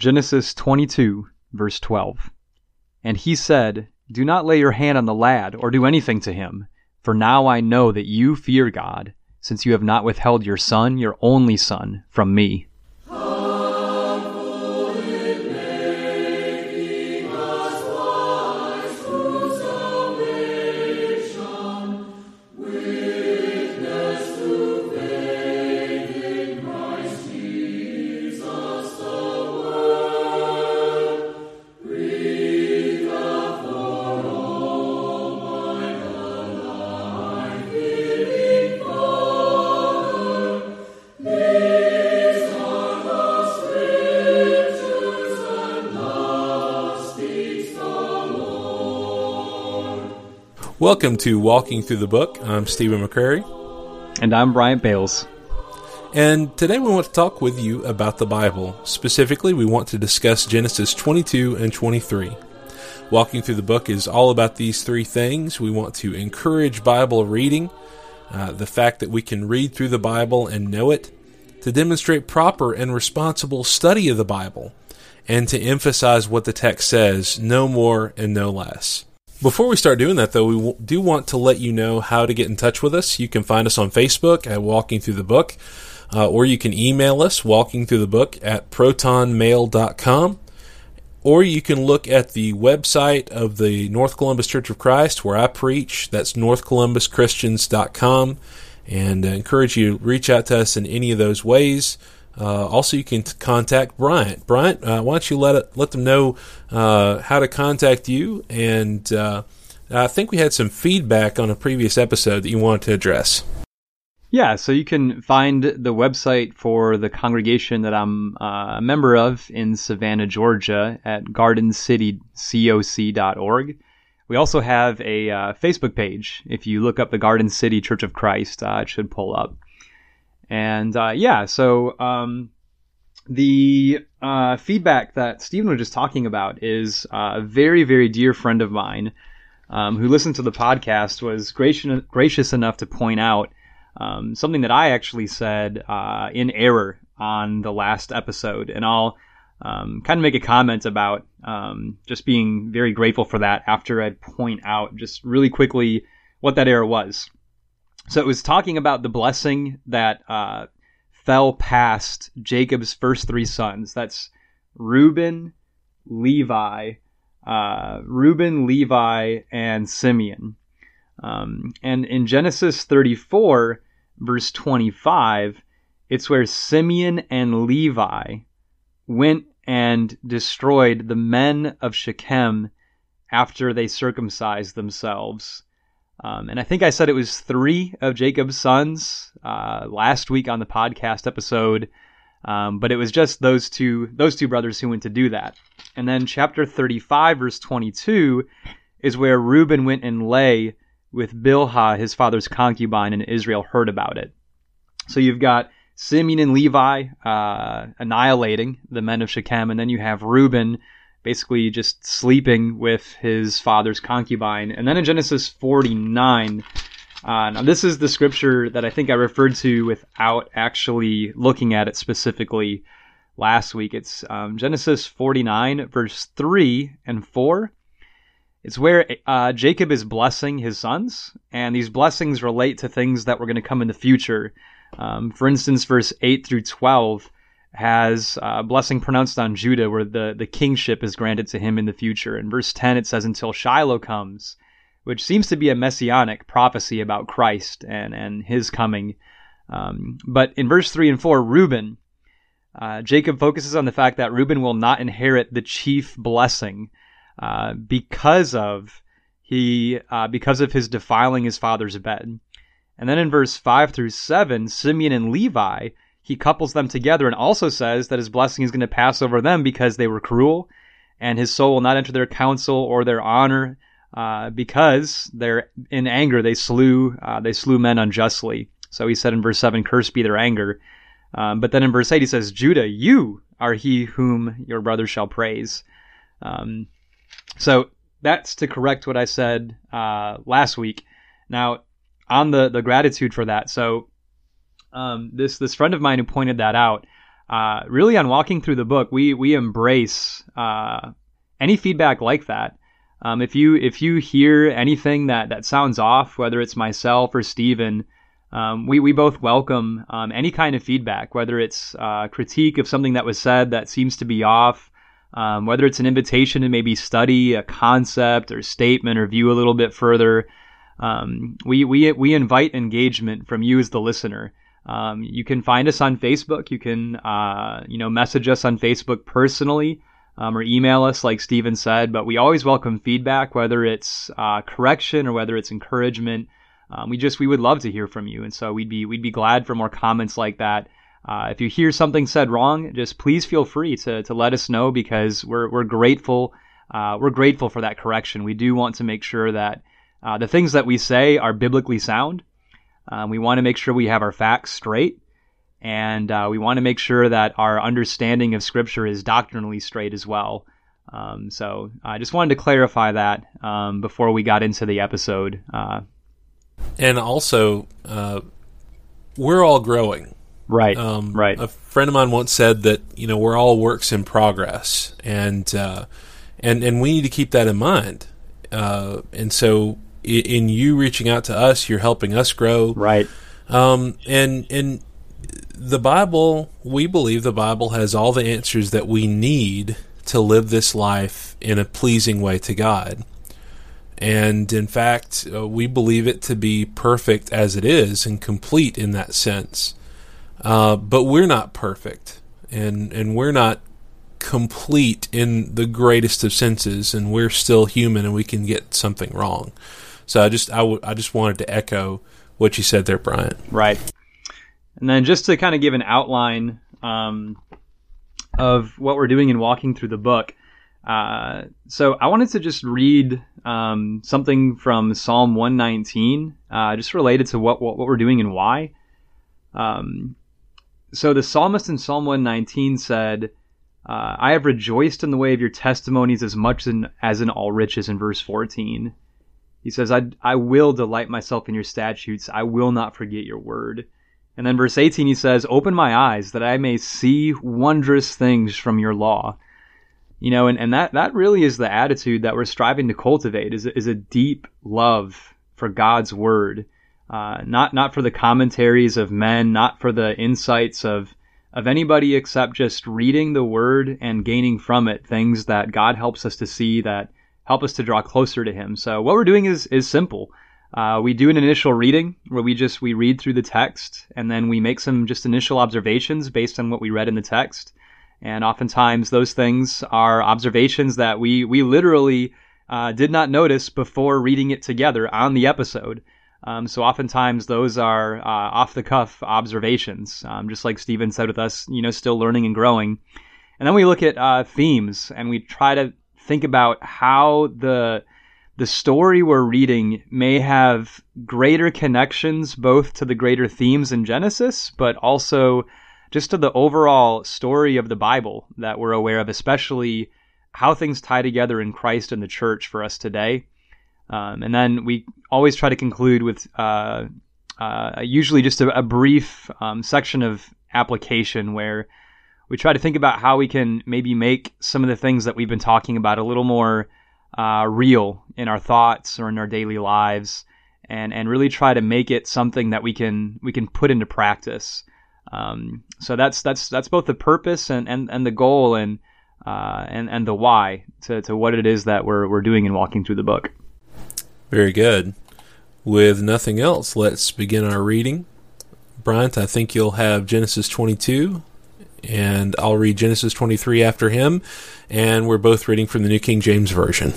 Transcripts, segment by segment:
Genesis 22, verse 12. And he said, Do not lay your hand on the lad, or do anything to him, for now I know that you fear God, since you have not withheld your son, your only son, from me. Welcome to Walking Through the Book. I'm Stephen McCrary. And I'm Bryant Bales. And today we want to talk with you about the Bible. Specifically, we want to discuss Genesis 22 and 23. Walking Through the Book is all about these three things. We want to encourage Bible reading, uh, the fact that we can read through the Bible and know it, to demonstrate proper and responsible study of the Bible, and to emphasize what the text says, no more and no less. Before we start doing that, though, we do want to let you know how to get in touch with us. You can find us on Facebook at Walking Through the Book, uh, or you can email us, Walking Through the Book at protonmail.com, or you can look at the website of the North Columbus Church of Christ where I preach. That's northcolumbuschristians.com, and I encourage you to reach out to us in any of those ways. Uh, also, you can t- contact Bryant. Bryant, uh, why don't you let it, let them know uh, how to contact you? And uh, I think we had some feedback on a previous episode that you wanted to address. Yeah, so you can find the website for the congregation that I'm uh, a member of in Savannah, Georgia at gardencitycoc.org. We also have a uh, Facebook page. If you look up the Garden City Church of Christ, it should pull up. And uh, yeah, so um, the uh, feedback that Stephen was just talking about is uh, a very, very dear friend of mine um, who listened to the podcast was gracious, gracious enough to point out um, something that I actually said uh, in error on the last episode. And I'll um, kind of make a comment about um, just being very grateful for that after I point out just really quickly what that error was. So it was talking about the blessing that uh, fell past Jacob's first three sons. That's Reuben, Levi, uh, Reuben, Levi, and Simeon. Um, and in Genesis 34, verse 25, it's where Simeon and Levi went and destroyed the men of Shechem after they circumcised themselves. Um, and I think I said it was three of Jacob's sons uh, last week on the podcast episode, um, but it was just those two those two brothers who went to do that. And then chapter 35, verse 22, is where Reuben went and lay with Bilhah, his father's concubine, and Israel heard about it. So you've got Simeon and Levi uh, annihilating the men of Shechem, and then you have Reuben basically just sleeping with his father's concubine. And then in Genesis 49, uh, now this is the scripture that I think I referred to without actually looking at it specifically last week. It's um, Genesis 49, verse 3 and 4. It's where uh, Jacob is blessing his sons, and these blessings relate to things that were going to come in the future. Um, for instance, verse 8 through 12 has a uh, blessing pronounced on Judah, where the, the kingship is granted to him in the future. In verse 10, it says, Until Shiloh comes, which seems to be a messianic prophecy about Christ and, and his coming. Um, but in verse 3 and 4, Reuben, uh, Jacob focuses on the fact that Reuben will not inherit the chief blessing uh, because of he uh, because of his defiling his father's bed. And then in verse 5 through 7, Simeon and Levi he couples them together and also says that his blessing is going to pass over them because they were cruel, and his soul will not enter their counsel or their honor, uh, because they're in anger they slew uh, they slew men unjustly. So he said in verse seven, "Cursed be their anger." Um, but then in verse eight he says, "Judah, you are he whom your brother shall praise." Um, so that's to correct what I said uh, last week. Now on the the gratitude for that. So um, this this friend of mine who pointed that out, uh, really on walking through the book, we we embrace uh, any feedback like that. Um, if you if you hear anything that that sounds off, whether it's myself or Stephen, um, we we both welcome um, any kind of feedback, whether it's uh, critique of something that was said that seems to be off, um, whether it's an invitation to maybe study a concept or statement or view a little bit further. Um, we we we invite engagement from you as the listener. Um, you can find us on Facebook. You can, uh, you know, message us on Facebook personally um, or email us, like Stephen said. But we always welcome feedback, whether it's uh, correction or whether it's encouragement. Um, we just we would love to hear from you, and so we'd be we'd be glad for more comments like that. Uh, if you hear something said wrong, just please feel free to to let us know because we're we're grateful. Uh, we're grateful for that correction. We do want to make sure that uh, the things that we say are biblically sound um, we want to make sure we have our facts straight, and uh, we want to make sure that our understanding of Scripture is doctrinally straight as well. Um, so I just wanted to clarify that um, before we got into the episode. Uh, and also, uh, we're all growing. Right. Um, right. A friend of mine once said that you know we're all works in progress, and uh, and and we need to keep that in mind. Uh, and so in you reaching out to us, you're helping us grow. Right. Um, and and the Bible, we believe the Bible has all the answers that we need to live this life in a pleasing way to God. And in fact, uh, we believe it to be perfect as it is and complete in that sense. Uh, but we're not perfect, and and we're not complete in the greatest of senses, and we're still human, and we can get something wrong. So I just I, w- I just wanted to echo what you said there, Bryant. Right. And then just to kind of give an outline um, of what we're doing in walking through the book. Uh, so I wanted to just read um, something from Psalm 119, uh, just related to what, what, what we're doing and why. Um, so the psalmist in Psalm 119 said, uh, "I have rejoiced in the way of your testimonies as much in, as in all riches." In verse 14, he says, I, I will delight myself in your statutes. I will not forget your word. And then verse 18, he says, Open my eyes that I may see wondrous things from your law. You know, and, and that, that really is the attitude that we're striving to cultivate is, is a deep love for God's word. Uh, not, not for the commentaries of men, not for the insights of, of anybody except just reading the word and gaining from it things that God helps us to see that help us to draw closer to Him. So what we're doing is is simple. Uh, we do an initial reading where we just we read through the text and then we make some just initial observations based on what we read in the text. And oftentimes those things are observations that we we literally uh, did not notice before reading it together on the episode. Um, so oftentimes those are uh, off the cuff observations, um, just like Stephen said with us, you know, still learning and growing. And then we look at uh, themes and we try to think about how the the story we're reading may have greater connections both to the greater themes in Genesis, but also just to the overall story of the Bible that we're aware of, especially how things tie together in Christ and the church for us today. Um, and then we always try to conclude with uh, uh, usually just a, a brief um, section of application where we try to think about how we can maybe make some of the things that we've been talking about a little more uh, real in our thoughts or in our daily lives, and and really try to make it something that we can we can put into practice. Um, so that's that's that's both the purpose and and, and the goal and uh, and and the why to, to what it is that we're we're doing in walking through the book. Very good. With nothing else, let's begin our reading. Bryant, I think you'll have Genesis 22 and I'll read Genesis 23 after him, and we're both reading from the New King James Version.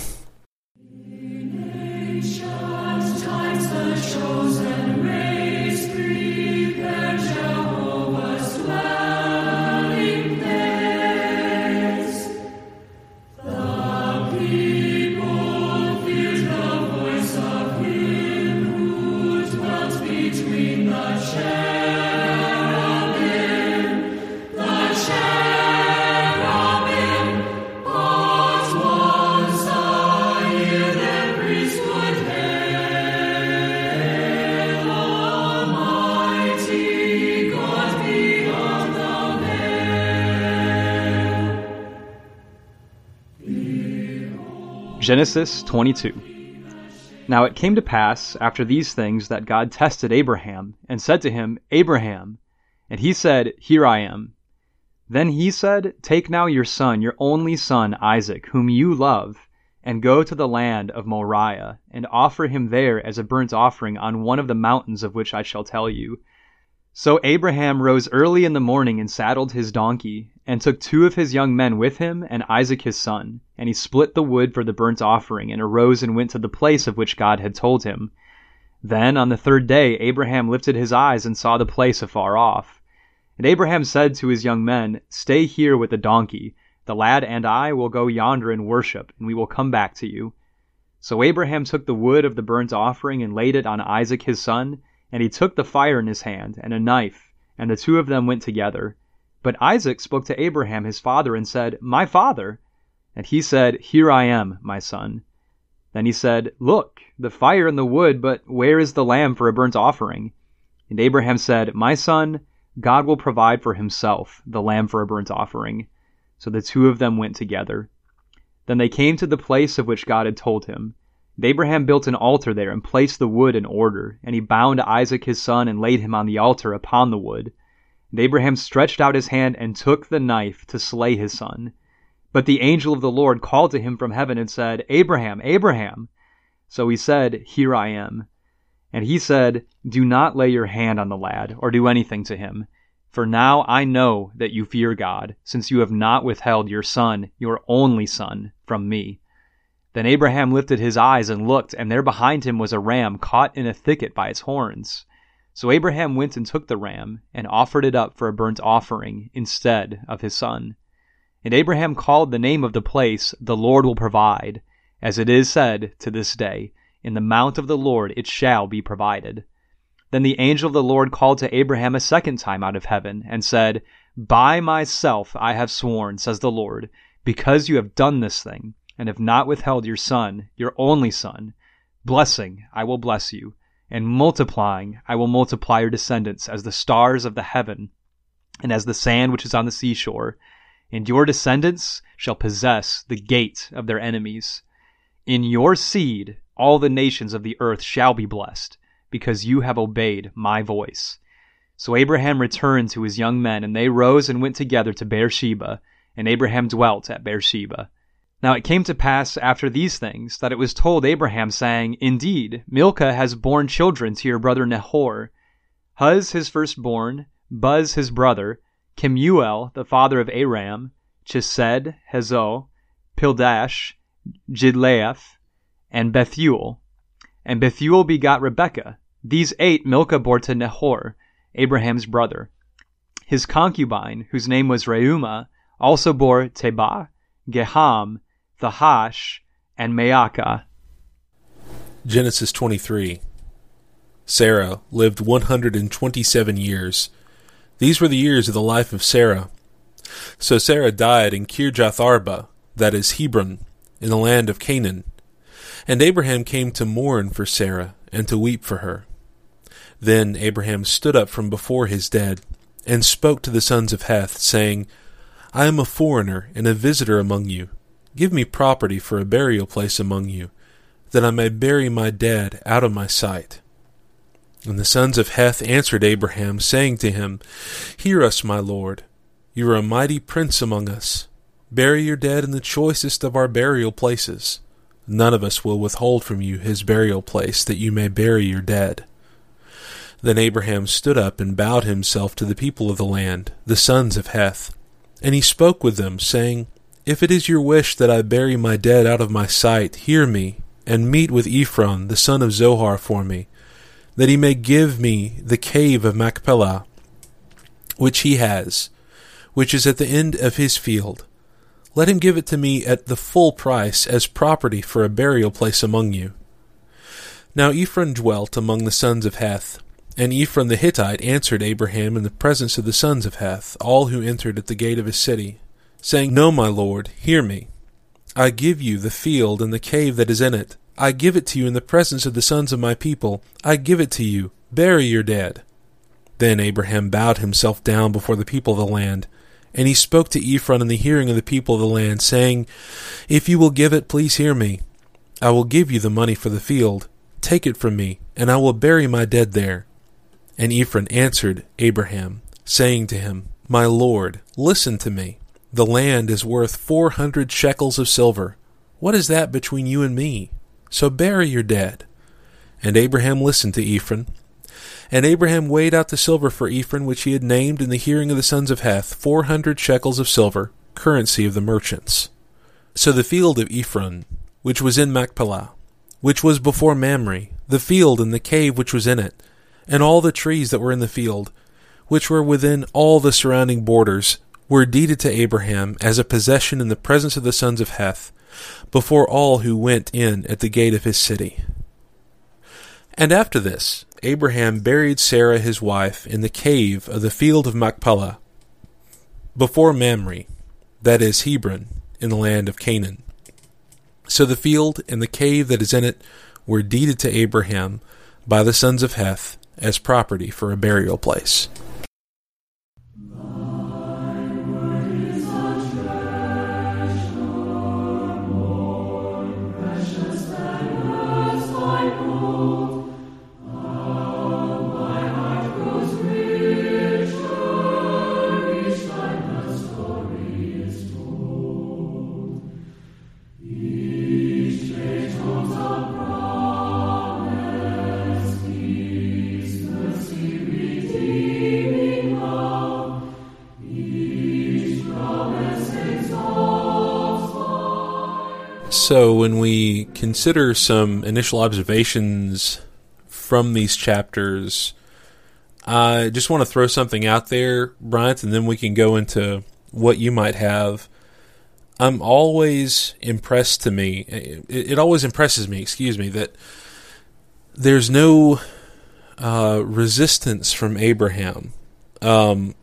Genesis 22. Now it came to pass after these things that God tested Abraham, and said to him, Abraham. And he said, Here I am. Then he said, Take now your son, your only son Isaac, whom you love, and go to the land of Moriah, and offer him there as a burnt offering on one of the mountains of which I shall tell you. So Abraham rose early in the morning and saddled his donkey, and took two of his young men with him, and Isaac his son. And he split the wood for the burnt offering, and arose and went to the place of which God had told him. Then on the third day Abraham lifted his eyes and saw the place afar off. And Abraham said to his young men, Stay here with the donkey. The lad and I will go yonder and worship, and we will come back to you. So Abraham took the wood of the burnt offering and laid it on Isaac his son, and he took the fire in his hand, and a knife, and the two of them went together. But Isaac spoke to Abraham his father and said, My father. And he said, Here I am, my son. Then he said, Look, the fire and the wood, but where is the lamb for a burnt offering? And Abraham said, My son, God will provide for himself the lamb for a burnt offering. So the two of them went together. Then they came to the place of which God had told him. And Abraham built an altar there and placed the wood in order, and he bound Isaac his son and laid him on the altar upon the wood. And Abraham stretched out his hand and took the knife to slay his son. But the angel of the Lord called to him from heaven and said, Abraham, Abraham. So he said, Here I am. And he said, Do not lay your hand on the lad, or do anything to him. For now I know that you fear God, since you have not withheld your son, your only son, from me. Then Abraham lifted his eyes and looked, and there behind him was a ram caught in a thicket by its horns. So Abraham went and took the ram, and offered it up for a burnt offering instead of his son. And Abraham called the name of the place, The Lord will provide, as it is said to this day, In the mount of the Lord it shall be provided. Then the angel of the Lord called to Abraham a second time out of heaven, and said, By myself I have sworn, says the Lord, because you have done this thing, and have not withheld your son, your only son, blessing I will bless you and multiplying I will multiply your descendants as the stars of the heaven and as the sand which is on the seashore. And your descendants shall possess the gate of their enemies. In your seed all the nations of the earth shall be blessed, because you have obeyed my voice. So Abraham returned to his young men, and they rose and went together to Beersheba, and Abraham dwelt at Beersheba. Now it came to pass after these things that it was told Abraham, saying, Indeed, Milcah has borne children to your brother Nahor, Huz his firstborn, Buz his brother, Kemuel the father of Aram, Chesed, Hazo, Pildash, Jidlaph, and Bethuel. And Bethuel begot Rebekah. These eight Milcah bore to Nahor, Abraham's brother. His concubine, whose name was Reumah, also bore Tebah, Gaham, Thahash, and Maacah. Genesis 23. Sarah lived 127 years. These were the years of the life of Sarah. So Sarah died in Kirjath Arba, that is Hebron, in the land of Canaan. And Abraham came to mourn for Sarah and to weep for her. Then Abraham stood up from before his dead, and spoke to the sons of Heth, saying, I am a foreigner and a visitor among you. Give me property for a burial place among you, that I may bury my dead out of my sight. And the sons of Heth answered Abraham, saying to him, Hear us, my lord. You are a mighty prince among us. Bury your dead in the choicest of our burial places. None of us will withhold from you his burial place, that you may bury your dead. Then Abraham stood up and bowed himself to the people of the land, the sons of Heth. And he spoke with them, saying, If it is your wish that I bury my dead out of my sight, hear me, and meet with Ephron, the son of Zohar, for me, that he may give me the cave of Machpelah, which he has, which is at the end of his field. Let him give it to me at the full price as property for a burial place among you. Now Ephron dwelt among the sons of Heth, and Ephron the Hittite answered Abraham in the presence of the sons of Heth, all who entered at the gate of his city, saying, No, my lord, hear me. I give you the field and the cave that is in it. I give it to you in the presence of the sons of my people. I give it to you. Bury your dead. Then Abraham bowed himself down before the people of the land, and he spoke to Ephron in the hearing of the people of the land, saying, If you will give it, please hear me. I will give you the money for the field. Take it from me, and I will bury my dead there. And Ephron answered Abraham, saying to him, My Lord, listen to me. The land is worth four hundred shekels of silver. What is that between you and me? So bury your dead. And Abraham listened to Ephron. And Abraham weighed out the silver for Ephron, which he had named in the hearing of the sons of Heth, four hundred shekels of silver, currency of the merchants. So the field of Ephron, which was in Machpelah, which was before Mamre, the field and the cave which was in it, and all the trees that were in the field, which were within all the surrounding borders, were deeded to Abraham as a possession in the presence of the sons of Heth, before all who went in at the gate of his city. And after this, Abraham buried Sarah his wife in the cave of the field of Machpelah, before Mamre, that is Hebron, in the land of Canaan. So the field and the cave that is in it were deeded to Abraham by the sons of Heth as property for a burial place. So, when we consider some initial observations from these chapters, I just want to throw something out there, Bryant, and then we can go into what you might have. I'm always impressed to me, it, it always impresses me, excuse me, that there's no uh, resistance from Abraham. Um,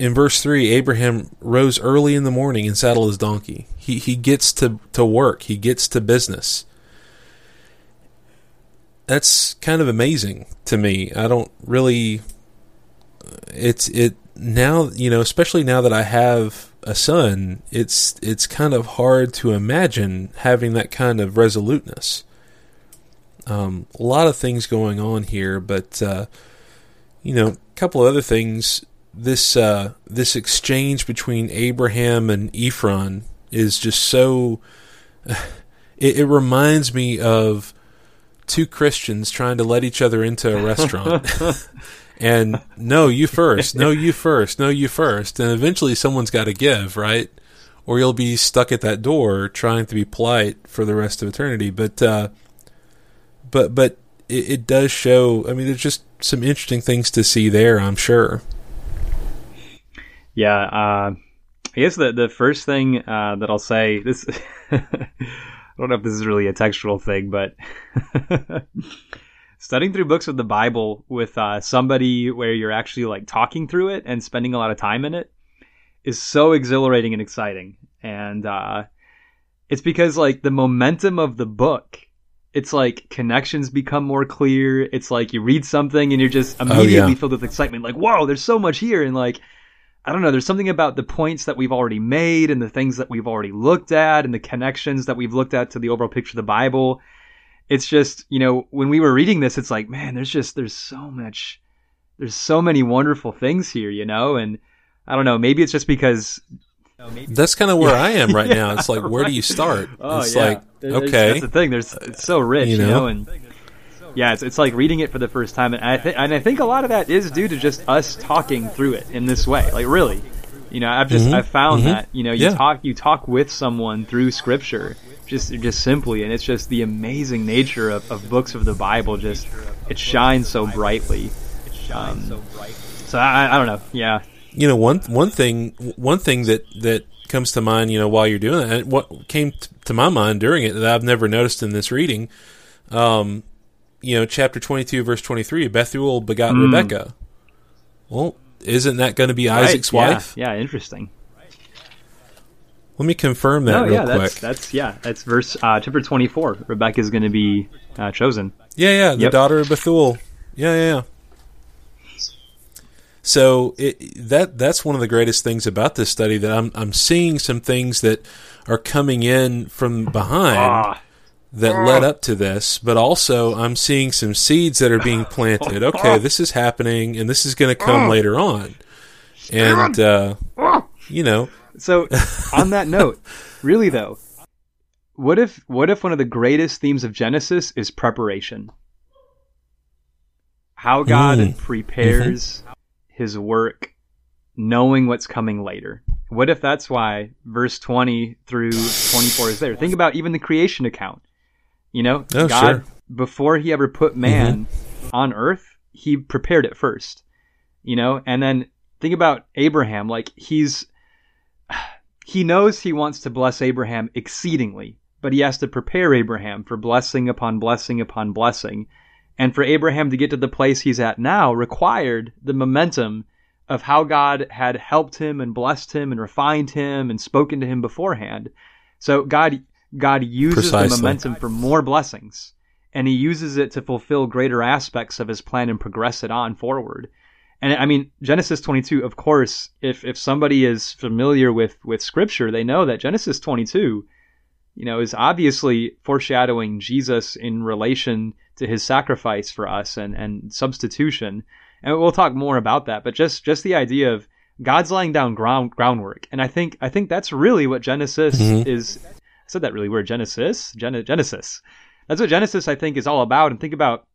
in verse 3, Abraham rose early in the morning and saddled his donkey. He, he gets to, to work, he gets to business. That's kind of amazing to me. I don't really. It's it now you know especially now that I have a son. It's it's kind of hard to imagine having that kind of resoluteness. Um, a lot of things going on here, but uh, you know, a couple of other things this uh, this exchange between Abraham and Ephron is just so. It, it, reminds me of two Christians trying to let each other into a restaurant. and no, you first. No, you first. No, you first. And eventually, someone's got to give, right? Or you'll be stuck at that door trying to be polite for the rest of eternity. But, uh, but, but it, it does show. I mean, there's just some interesting things to see there. I'm sure. Yeah, uh, I guess the the first thing uh, that I'll say this. I don't know if this is really a textual thing, but studying through books of the Bible with uh, somebody where you're actually like talking through it and spending a lot of time in it is so exhilarating and exciting. And uh, it's because like the momentum of the book, it's like connections become more clear. It's like you read something and you're just immediately oh, yeah. filled with excitement, like whoa, there's so much here, and like I don't know, there's something about the points that we've already made and the things that we've already looked at and the connections that we've looked at to the overall picture of the Bible. It's just, you know, when we were reading this, it's like, man, there's just, there's so much, there's so many wonderful things here, you know? And I don't know, maybe it's just because. that's kind of where I am right yeah, now. It's like, where right. do you start? Oh, it's yeah. like, okay. That's the thing. There's, it's so rich, you know, you know and yeah, it's, it's like reading it for the first time, and I think and I think a lot of that is due to just us talking through it in this way. Like really, you know, I've just mm-hmm. I've found mm-hmm. that you know you yeah. talk you talk with someone through Scripture just just simply, and it's just the amazing nature of, of books of the Bible. Just it shines so brightly. Um, so I, I don't know. Yeah. You know one one thing one thing that that comes to mind. You know while you're doing that, what came to my mind during it that I've never noticed in this reading. Um, you know, chapter 22, verse 23, Bethuel begot mm. Rebecca. Well, isn't that going to be right, Isaac's yeah, wife? Yeah, interesting. Let me confirm that no, real yeah, quick. That's, that's yeah, that's verse uh, chapter 24. Rebecca is going to be uh, chosen. Yeah, yeah, the yep. daughter of Bethuel. Yeah, yeah, yeah. So it, that that's one of the greatest things about this study that I'm I'm seeing some things that are coming in from behind. Ah that led up to this, but also I'm seeing some seeds that are being planted. Okay, this is happening, and this is going to come later on. And, uh, you know. So, on that note, really though, what if what if one of the greatest themes of Genesis is preparation? How God mm. prepares mm-hmm. his work knowing what's coming later. What if that's why verse 20 through 24 is there? Think about even the creation account. You know, oh, God, sure. before he ever put man mm-hmm. on earth, he prepared it first. You know, and then think about Abraham. Like he's, he knows he wants to bless Abraham exceedingly, but he has to prepare Abraham for blessing upon blessing upon blessing. And for Abraham to get to the place he's at now required the momentum of how God had helped him and blessed him and refined him and spoken to him beforehand. So God God uses Precisely. the momentum for more blessings and he uses it to fulfill greater aspects of his plan and progress it on forward. And I mean Genesis 22 of course if if somebody is familiar with with scripture they know that Genesis 22 you know is obviously foreshadowing Jesus in relation to his sacrifice for us and and substitution and we'll talk more about that. But just just the idea of God's laying down ground groundwork, and I think I think that's really what Genesis mm-hmm. is. I said that really weird. Genesis, Gen- Genesis. That's what Genesis I think is all about. And think about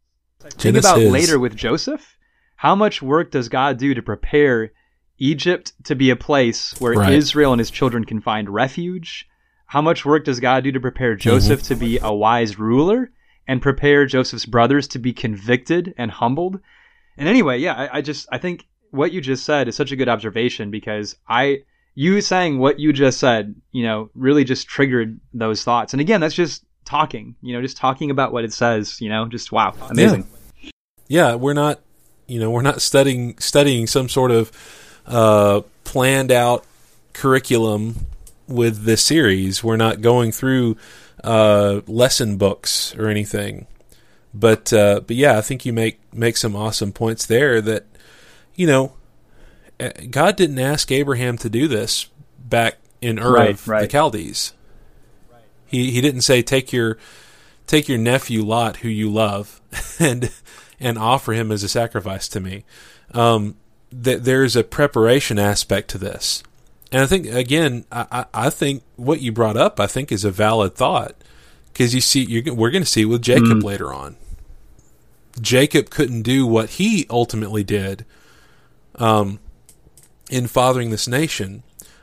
Genesis. think about later with Joseph. How much work does God do to prepare Egypt to be a place where right. Israel and his children can find refuge? How much work does God do to prepare Joseph mm-hmm. to be a wise ruler and prepare Joseph's brothers to be convicted and humbled? And anyway, yeah, I, I just I think what you just said is such a good observation because I you saying what you just said, you know, really just triggered those thoughts. And again, that's just talking, you know, just talking about what it says, you know, just wow, amazing. Yeah, yeah we're not, you know, we're not studying studying some sort of uh, planned out curriculum with this series. We're not going through uh, lesson books or anything. But uh, but yeah, I think you make make some awesome points there. That you know, God didn't ask Abraham to do this back in Ur right, of right. the Chaldees. He he didn't say take your take your nephew Lot, who you love, and and offer him as a sacrifice to me. Um, that there's a preparation aspect to this, and I think again, I, I think what you brought up, I think, is a valid thought because you see, we're going to see with Jacob mm. later on. Jacob couldn't do what he ultimately did um, in fathering this nation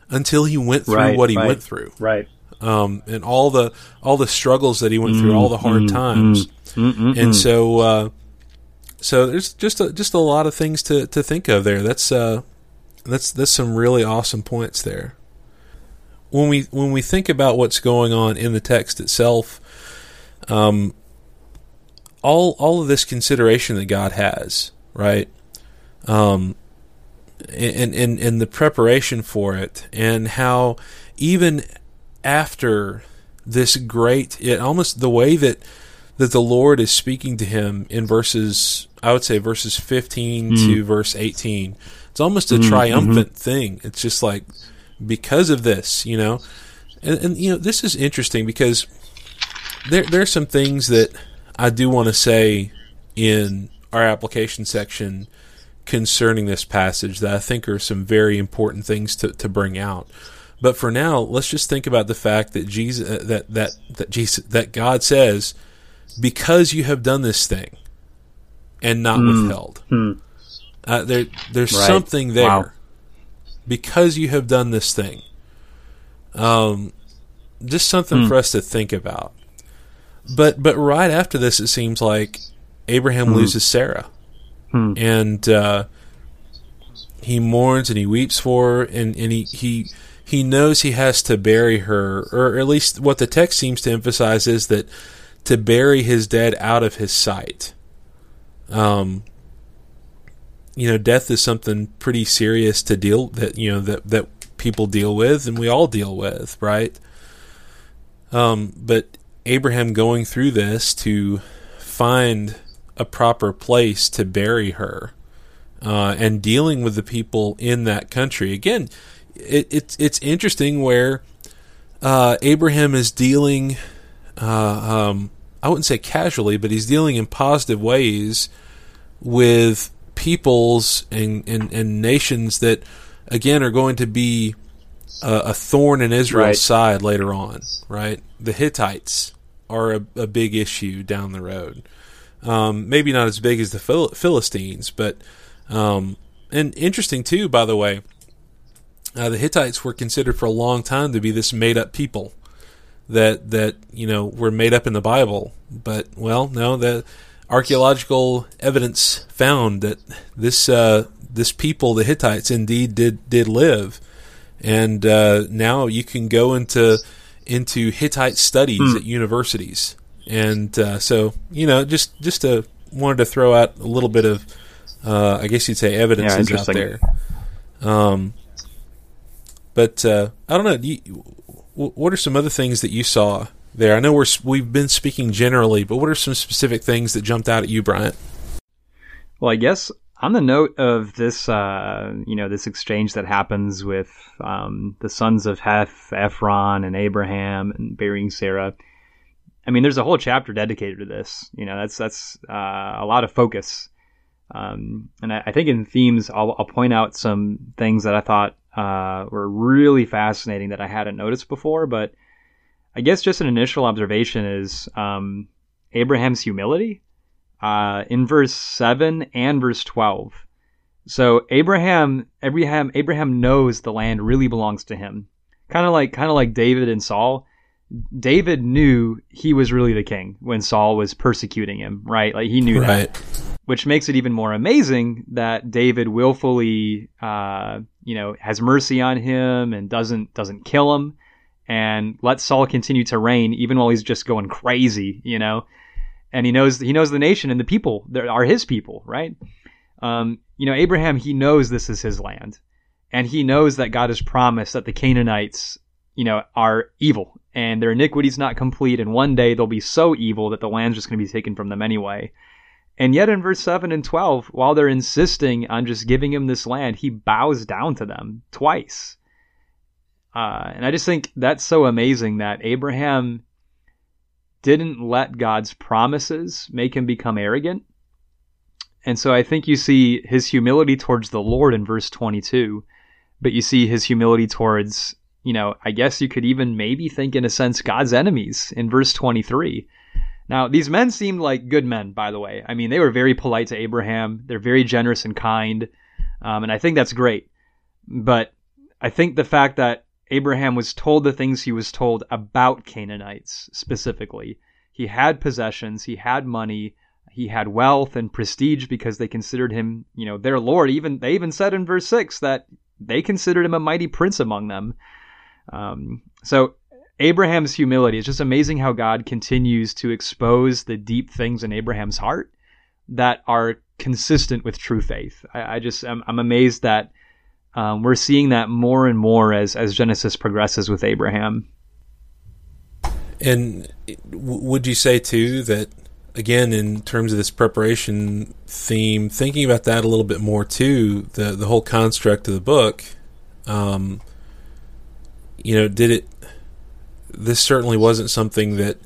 until he went through right, what he right, went through. Right. Um, and all the all the struggles that he went through, all the hard mm, times, mm, mm, and so uh, so there's just a, just a lot of things to, to think of there. That's uh, that's that's some really awesome points there. When we when we think about what's going on in the text itself, um, all all of this consideration that God has, right? Um, and and and the preparation for it, and how even after this great, it almost the way that that the Lord is speaking to him in verses, I would say verses fifteen mm. to verse eighteen. It's almost a mm, triumphant mm-hmm. thing. It's just like because of this, you know, and, and you know this is interesting because there there are some things that I do want to say in our application section concerning this passage that I think are some very important things to, to bring out. But for now, let's just think about the fact that Jesus uh, that that that Jesus that God says, because you have done this thing, and not mm. withheld. Mm. Uh, there, there's right. something there. Wow. Because you have done this thing. Um, just something mm. for us to think about. But but right after this, it seems like Abraham mm loses Sarah, mm and uh, he mourns and he weeps for her, and, and he, he he knows he has to bury her, or at least what the text seems to emphasize is that to bury his dead out of his sight. Um, you know, death is something pretty serious to deal that you know that that people deal with, and we all deal with, right? Um, but Abraham going through this to find a proper place to bury her uh, and dealing with the people in that country. Again, it, it's it's interesting where uh, Abraham is dealing uh, um, I wouldn't say casually, but he's dealing in positive ways with peoples and, and, and nations that, again, are going to be a, a thorn in Israel's right. side later on, right? The Hittites are a, a big issue down the road. Um, maybe not as big as the Phil- Philistines, but um, and interesting too. By the way, uh, the Hittites were considered for a long time to be this made-up people that that you know were made up in the Bible. But well, no, the archaeological evidence found that this uh, this people, the Hittites, indeed did did live, and uh, now you can go into into Hittite studies hmm. at universities, and uh, so you know just just to wanted to throw out a little bit of uh, I guess you'd say evidence yeah, out there. Um, but uh, I don't know. You, what are some other things that you saw there? I know we're we've been speaking generally, but what are some specific things that jumped out at you, Bryant? Well, I guess on the note of this, uh, you know, this exchange that happens with um, the sons of Heth, Ephron, and Abraham, and burying Sarah. I mean, there's a whole chapter dedicated to this. You know, that's that's uh, a lot of focus. Um, and I, I, think in themes, I'll, I'll, point out some things that I thought uh, were really fascinating that I hadn't noticed before. But I guess just an initial observation is um, Abraham's humility uh, in verse seven and verse twelve. So Abraham, Abraham, Abraham knows the land really belongs to him. Kind of like, kind of like David and Saul. David knew he was really the king when Saul was persecuting him, right? Like he knew right. that which makes it even more amazing that David willfully, uh, you know, has mercy on him and doesn't doesn't kill him, and lets Saul continue to reign even while he's just going crazy, you know. And he knows he knows the nation and the people that are his people, right? Um, you know, Abraham he knows this is his land, and he knows that God has promised that the Canaanites, you know, are evil and their iniquity is not complete, and one day they'll be so evil that the land's just going to be taken from them anyway. And yet in verse 7 and 12, while they're insisting on just giving him this land, he bows down to them twice. Uh, and I just think that's so amazing that Abraham didn't let God's promises make him become arrogant. And so I think you see his humility towards the Lord in verse 22, but you see his humility towards, you know, I guess you could even maybe think in a sense God's enemies in verse 23 now, these men seemed like good men, by the way. I mean, they were very polite to Abraham. They're very generous and kind. Um, and I think that's great. But I think the fact that Abraham was told the things he was told about Canaanites specifically, he had possessions, he had money, he had wealth and prestige because they considered him, you know, their lord. Even they even said in verse six that they considered him a mighty prince among them. Um, so Abraham's humility. It's just amazing how God continues to expose the deep things in Abraham's heart that are consistent with true faith. I, I just I'm, I'm, amazed that um, we're seeing that more and more as as Genesis progresses with Abraham. And would you say too that again in terms of this preparation theme, thinking about that a little bit more too, the the whole construct of the book, um, you know, did it this certainly wasn't something that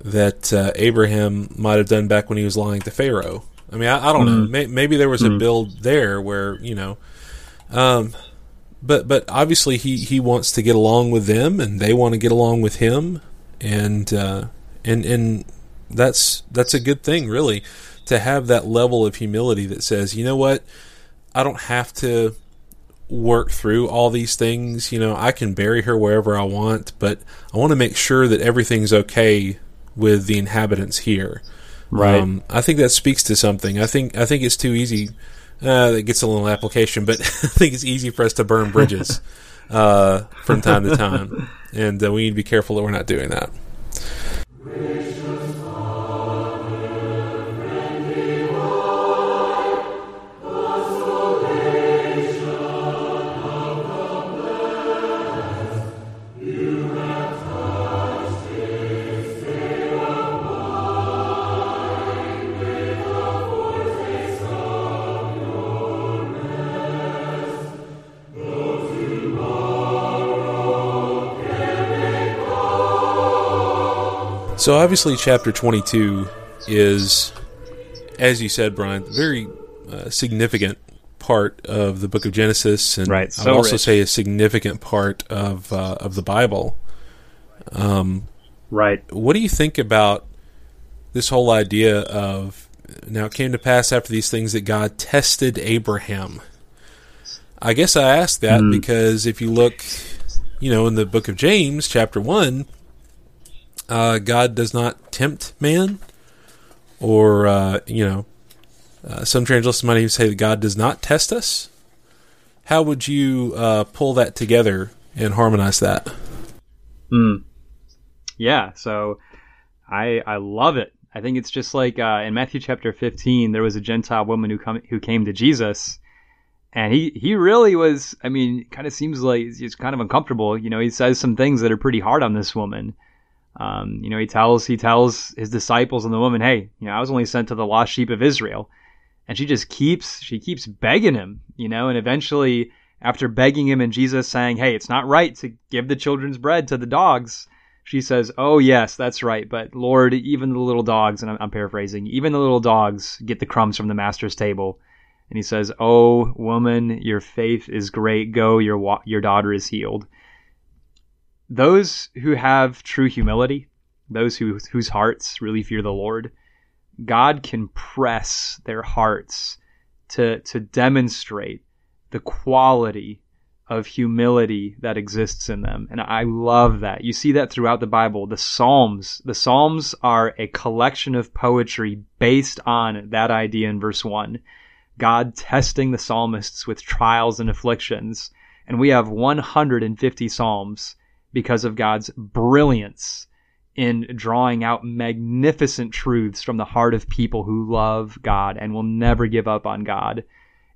that uh, Abraham might have done back when he was lying to Pharaoh. I mean, I, I don't mm. know. May, maybe there was mm. a build there where you know, um, but but obviously he he wants to get along with them, and they want to get along with him, and uh, and and that's that's a good thing, really, to have that level of humility that says, you know what, I don't have to work through all these things. You know, I can bury her wherever I want, but I want to make sure that everything's okay with the inhabitants here. Right. Um, I think that speaks to something. I think I think it's too easy. Uh, that gets a little application, but I think it's easy for us to burn bridges uh, from time to time, and uh, we need to be careful that we're not doing that. So obviously, chapter 22 is, as you said, Bryant, very uh, significant part of the book of Genesis, and Right, I'd also rich. say a significant part of uh, of the Bible. Um, Right. what do you think about this whole idea of now it came to pass after these things that God tested Abraham? I guess I ask that Hmm. because if you look, you know, in the book of James, chapter 1, uh, God does not tempt man, or, uh, you know, uh, some translations might even say that God does not test us. How would you uh, pull that together and harmonize that? Mm. Yeah, so I I love it. I think it's just like uh, in Matthew chapter 15, there was a Gentile woman who come who came to Jesus, and he he really was. I mean, kind of seems like he's kind of uncomfortable. You know, he says some things that are pretty hard on this woman. Um, you know, he tells he tells his disciples and the woman, "Hey, you know, I was only sent to the lost sheep of Israel," and she just keeps she keeps begging him. You know, and eventually, after begging him and Jesus saying, "Hey, it's not right to give the children's bread to the dogs," she says, "Oh yes, that's right, but Lord, even the little dogs," and I'm, I'm paraphrasing, even the little dogs get the crumbs from the master's table. And he says, "Oh woman, your faith is great. Go, your wa- your daughter is healed." Those who have true humility, those who whose hearts really fear the Lord, God can press their hearts to to demonstrate the quality of humility that exists in them. And I love that. You see that throughout the Bible. The Psalms, the Psalms are a collection of poetry based on that idea in verse 1. God testing the psalmists with trials and afflictions. And we have 150 Psalms because of God's brilliance in drawing out magnificent truths from the heart of people who love God and will never give up on God.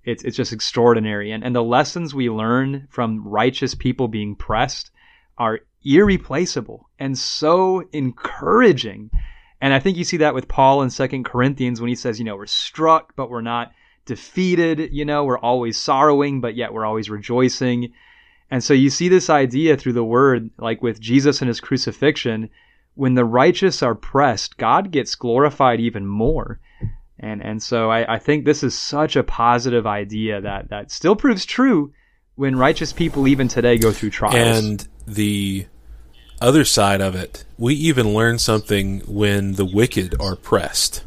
It's it's just extraordinary. And and the lessons we learn from righteous people being pressed are irreplaceable and so encouraging. And i think you see that with paul in second corinthians when he says you know we're struck but we're not defeated. You know we're always sorrowing but yet we're always rejoicing and so you see this idea through the word like with jesus and his crucifixion when the righteous are pressed god gets glorified even more and and so I, I think this is such a positive idea that that still proves true when righteous people even today go through trials. And the other side of it, we even learn something when the wicked are pressed.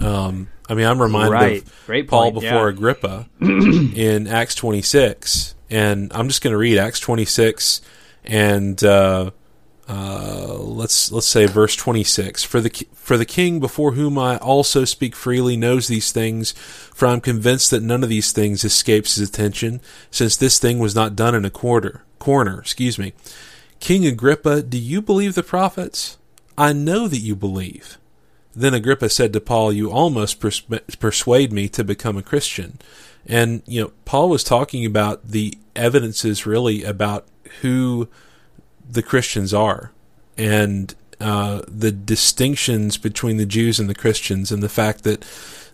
Um, I mean, I'm reminded Right. of Paul before yeah. Agrippa in Acts 26, and I'm just going to read Acts 26 and uh, uh, let's let's say verse 26 for the for the king before whom I also speak freely knows these things for I'm convinced that none of these things escapes his attention since this thing was not done in a quarter corner excuse me. King agrippa do you believe the prophets? I know that you believe. Then agrippa said to paul you almost pers- persuade me to become a christian and you know paul was talking about the evidences really about who the Christians are and uh, the distinctions between the Jews and the Christians and the fact that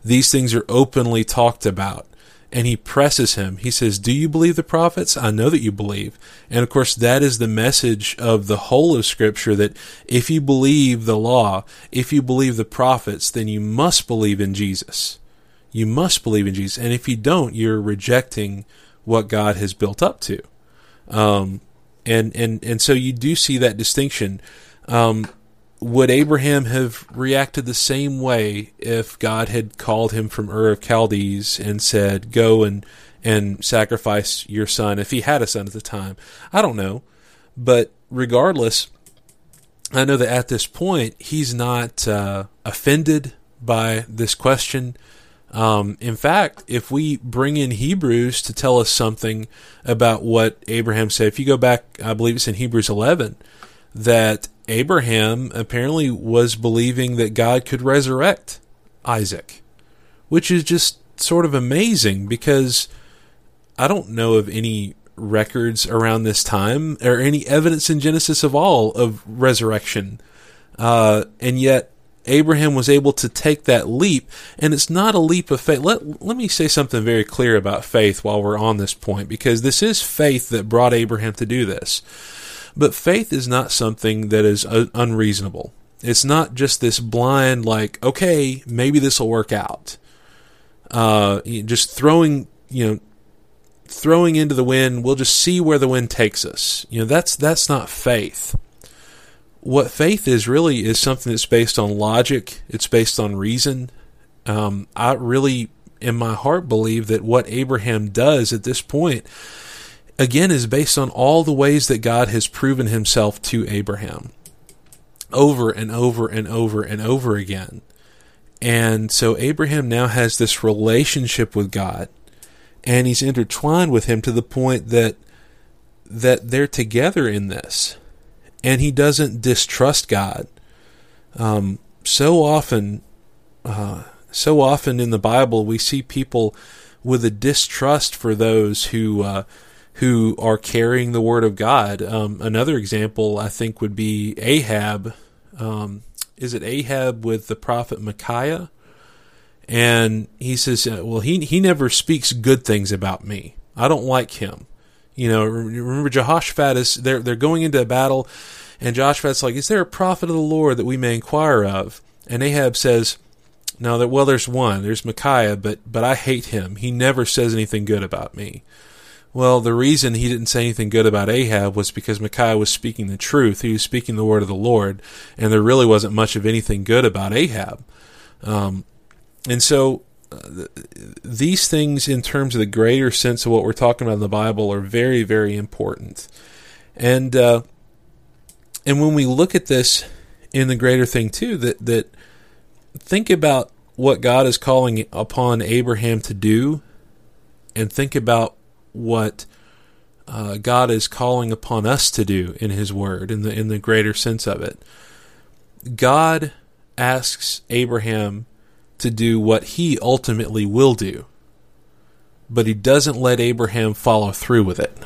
these things are openly talked about. And he presses him. He says, Do you believe the prophets? I know that you believe. And of course, that is the message of the whole of Scripture that if you believe the law, if you believe the prophets, then you must believe in Jesus. You must believe in Jesus. And if you don't, you're rejecting what God has built up to. Um, and and and so you do see that distinction. Um, would Abraham have reacted the same way if God had called him from Ur of Chaldees and said, "Go and and sacrifice your son"? If he had a son at the time, I don't know, but regardless, I know that at this point he's not uh, offended by this question. Um, in fact, if we bring in Hebrews to tell us something about what Abraham said, if you go back, I believe it's in Hebrews 11, that Abraham apparently was believing that God could resurrect Isaac, which is just sort of amazing because I don't know of any records around this time or any evidence in Genesis of all of resurrection. Uh, and yet Abraham was able to take that leap, and it's not a leap of faith. Let, let me say something very clear about faith while we're on this point, because this is faith that brought Abraham to do this. But faith is not something that is uh, unreasonable. It's not just this blind, like, okay, maybe this will work out. Uh, just throwing, you know, throwing into the wind. We'll just see where the wind takes us. You know, that's that's not faith. What faith is really is something that's based on logic. It's based on reason. Um, I really, in my heart, believe that what Abraham does at this point, again, is based on all the ways that God has proven Himself to Abraham over and over and over and over again. And so Abraham now has this relationship with God and he's intertwined with him to the point that that they're together in this. And he doesn't distrust God. Um, so often uh, so often in the Bible we see people with a distrust for those who uh, who are carrying the word of God. Um, another example I think would be Ahab um, is it Ahab with the prophet Micaiah? And he says, uh, well, he, he never speaks good things about me. I don't like him. You know, remember Jehoshaphat is, they're, they're going into a battle and Jehoshaphat's like, is there a prophet of the Lord that we may inquire of? And Ahab says, no, that, well, there's one, there's Micaiah, but, but I hate him. He never says anything good about me. Well, the reason he didn't say anything good about Ahab was because Micaiah was speaking the truth. He was speaking the word of the Lord, and there really wasn't much of anything good about Ahab. Um, and so, uh, these things, in terms of the greater sense of what we're talking about in the Bible, are very, very important. And uh, and when we look at this in the greater thing too, that that think about what God is calling upon Abraham to do, and think about what uh, God is calling upon us to do in His Word, in the in the greater sense of it. God asks Abraham to do what He ultimately will do, but He doesn't let Abraham follow through with it.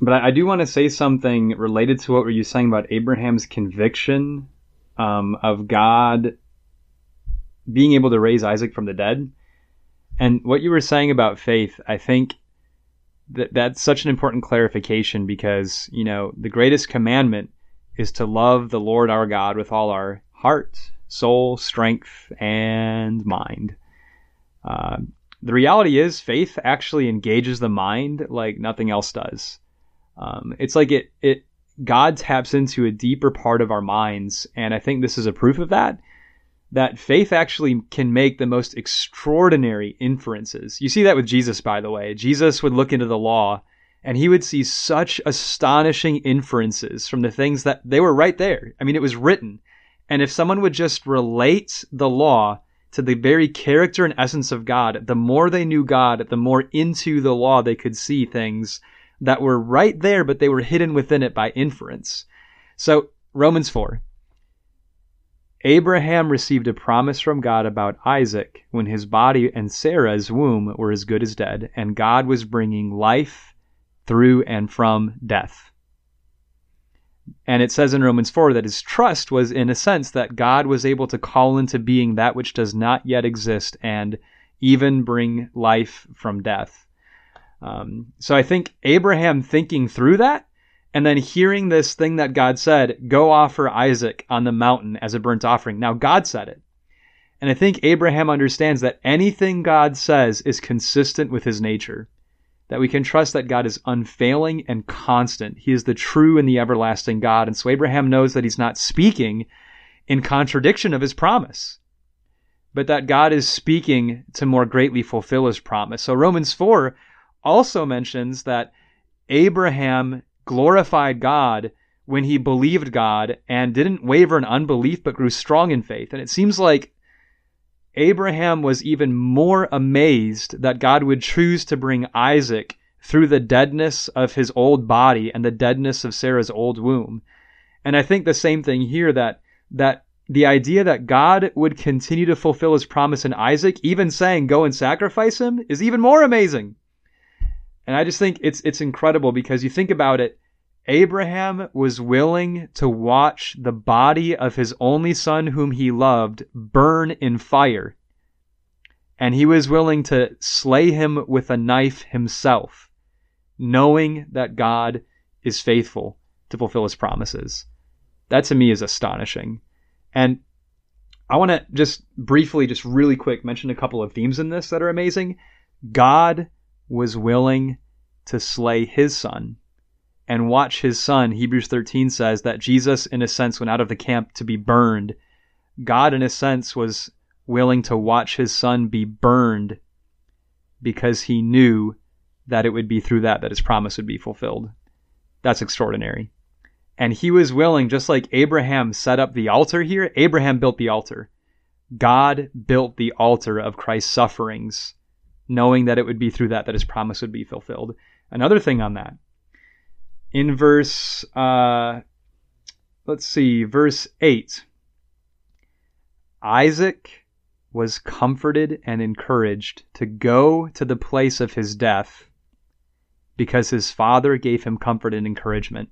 But I, do want to say something related to what were you saying about Abraham's conviction um, of God being able to raise Isaac from the dead. And what you were saying about faith, I think that that's such an important clarification because, you know, the greatest commandment is to love the Lord our God with all our heart, soul, strength, and mind. Uh, the reality is, faith actually engages the mind like nothing else does. Um, it's like it, it, God taps into a deeper part of our minds, and I think this is a proof of that that faith actually can make the most extraordinary inferences. You see that with Jesus, by the way. Jesus would look into the law and he would see such astonishing inferences from the things that they were right there. I mean, it was written. And if someone would just relate the law to the very character and essence of God, the more they knew God, the more into the law they could see things that were right there, but they were hidden within it by inference. So, Romans 4. Abraham received a promise from God about Isaac when his body and Sarah's womb were as good as dead, and God was bringing life through and from death. And it says in Romans 4 that his trust was, in a sense, that God was able to call into being that which does not yet exist and even bring life from death. Um, so I think Abraham thinking through that and then hearing this thing that God said, go offer Isaac on the mountain as a burnt offering. Now, God said it. And I think Abraham understands that anything God says is consistent with his nature. That we can trust that God is unfailing and constant. He is the true and the everlasting God. And so Abraham knows that he's not speaking in contradiction of his promise, but that God is speaking to more greatly fulfill his promise. So Romans 4 also mentions that Abraham glorified God when he believed God and didn't waver in unbelief but grew strong in faith. And it seems like Abraham was even more amazed that God would choose to bring Isaac through the deadness of his old body and the deadness of Sarah's old womb. And I think the same thing here that that the idea that God would continue to fulfill his promise in Isaac, even saying go and sacrifice him, is even more amazing. And I just think it's it's incredible because you think about it, Abraham was willing to watch the body of his only son whom he loved burn in fire. And he was willing to slay him with a knife himself, knowing that God is faithful to fulfill his promises. That to me is astonishing. And I want to just briefly, just really quick, mention a couple of themes in this that are amazing. God was willing to slay his son and watch his son. Hebrews 13 says that Jesus, in a sense, went out of the camp to be burned. God, in a sense, was willing to watch his son be burned because he knew that it would be through that that his promise would be fulfilled. That's extraordinary. And he was willing, just like Abraham set up the altar here, Abraham built the altar. God built the altar of Christ's sufferings, knowing that it would be through that that his promise would be fulfilled. Another thing on that, in verse, uh, let's see, verse 8, Isaac was comforted and encouraged to go to the place of his death because his father gave him comfort and encouragement.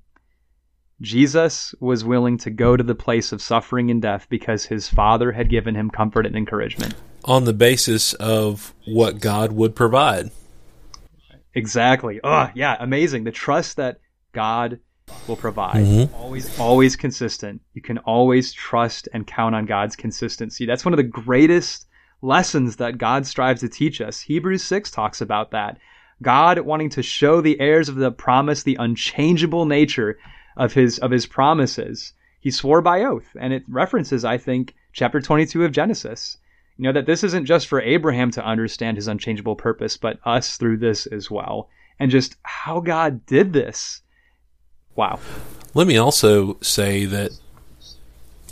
Jesus was willing to go to the place of suffering and death because his father had given him comfort and encouragement. On the basis of what God would provide. Exactly. Oh, yeah, amazing. The trust that God will provide. Mm-hmm. Always always consistent. You can always trust and count on God's consistency. That's one of the greatest lessons that God strives to teach us. Hebrews 6 talks about that. God wanting to show the heirs of the promise the unchangeable nature of his of his promises. He swore by oath, and it references, I think, chapter 22 of Genesis. You know that this isn't just for Abraham to understand his unchangeable purpose, but us through this as well. And just how God did this. Wow. Let me also say that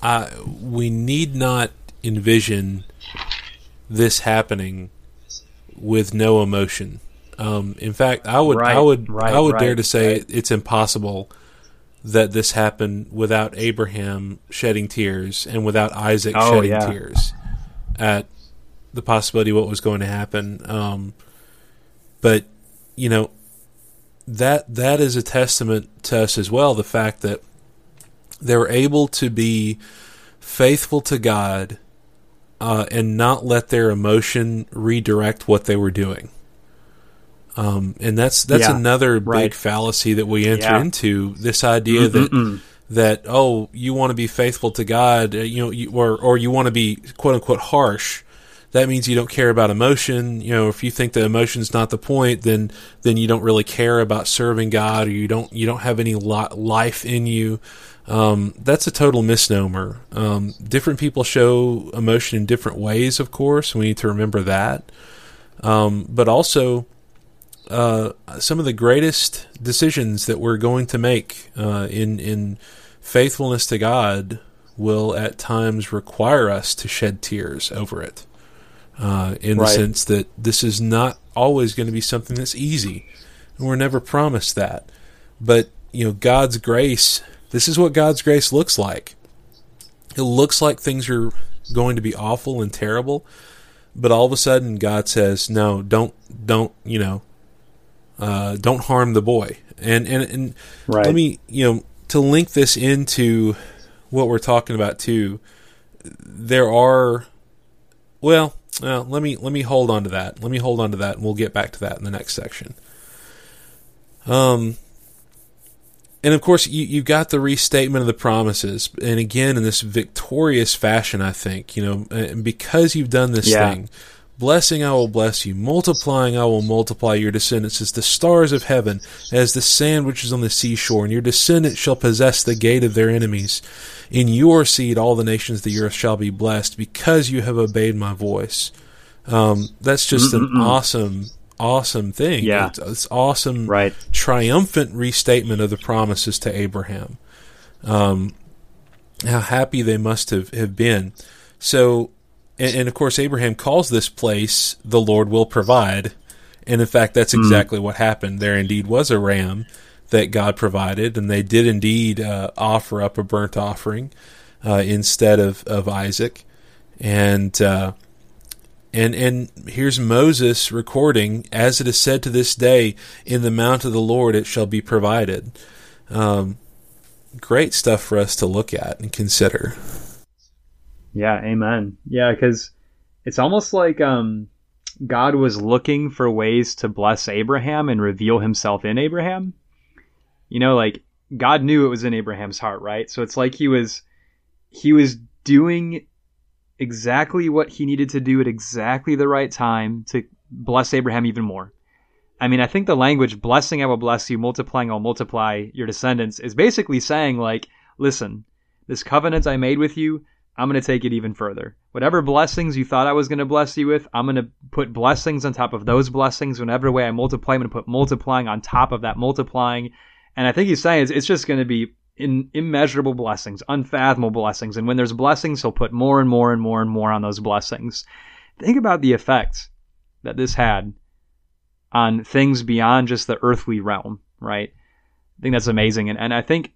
I, we need not envision this happening with no emotion. Um, in fact, I would, right, I would, right, I would right, dare to say it's impossible that this happened without Abraham shedding tears and without Isaac oh, shedding yeah. tears at the possibility of what was going to happen. Um, but you know that that is a testament to us as well. The fact that they were able to be faithful to God uh, and not let their emotion redirect what they were doing. Um, and that's that's yeah, another right. big fallacy that we enter yeah. into. This idea Mm-mm-mm. that that oh, you want to be faithful to God, uh, you know, you, or or you want to be quote unquote harsh. That means you don't care about emotion. You know, if you think that emotion's not the point, then then you don't really care about serving God, or you don't you don't have any life in you. Um, that's a total misnomer. Um, different people show emotion in different ways, of course. We need to remember that. Um, but also, uh, some of the greatest decisions that we're going to make uh, in in faithfulness to God will at times require us to shed tears over it. Uh, in right. the sense that this is not always going to be something that's easy, and we're never promised that. But you know, God's grace. This is what God's grace looks like. It looks like things are going to be awful and terrible, but all of a sudden God says, "No, don't, don't, you know, uh, don't harm the boy. And and and right. let me you know to link this into what we're talking about too. There are well, well, let me let me hold on to that. Let me hold on to that, and we'll get back to that in the next section. Um, and of course, you you got the restatement of the promises, and again in this victorious fashion. I think you know, and because you've done this yeah. thing, Blessing I will bless you, multiplying I will multiply your descendants as the stars of heaven, as the sand which is on the seashore, and your descendants shall possess the gate of their enemies. In your seed all the nations of the earth shall be blessed, because you have obeyed my voice. Um, that's just Mm-mm-mm. an awesome, awesome thing. Yeah. It's, it's awesome, right. triumphant restatement of the promises to Abraham. Um, how happy they must have, have been. So and, and, of course, Abraham calls this place the Lord will provide. And in fact, that's hmm. exactly mm. what happened. There indeed was a ram that God provided, and they did indeed uh, offer up a burnt offering uh, instead of, of Isaac. And uh, and and here's Moses recording, as it is said to this day, in the mount of the Lord it shall be provided. Um, great stuff for us to look at and consider. Yeah, amen. Yeah, because it's almost like um, God was looking for ways to bless Abraham and reveal himself in Abraham. You know, like God knew it was in Abraham's heart, right? So it's like he was he was doing exactly what he needed to do at exactly the right time to bless Abraham even more. I mean, I think the language blessing I will bless you, multiplying I will multiply your descendants is basically saying like, listen, this covenant I made with you, I'm going to take it even further. Whatever blessings you thought I was going to bless you with, I'm going to put blessings on top of those blessings. Whenever way I multiply, I'm going to put multiplying on top of that multiplying. And I think he's saying it's, it's just going to be in immeasurable blessings, unfathomable blessings. And when there's blessings, he'll put more and more and more and more on those blessings. Think about the effect that this had on things beyond just the earthly realm, right? I think that's amazing. And, and I think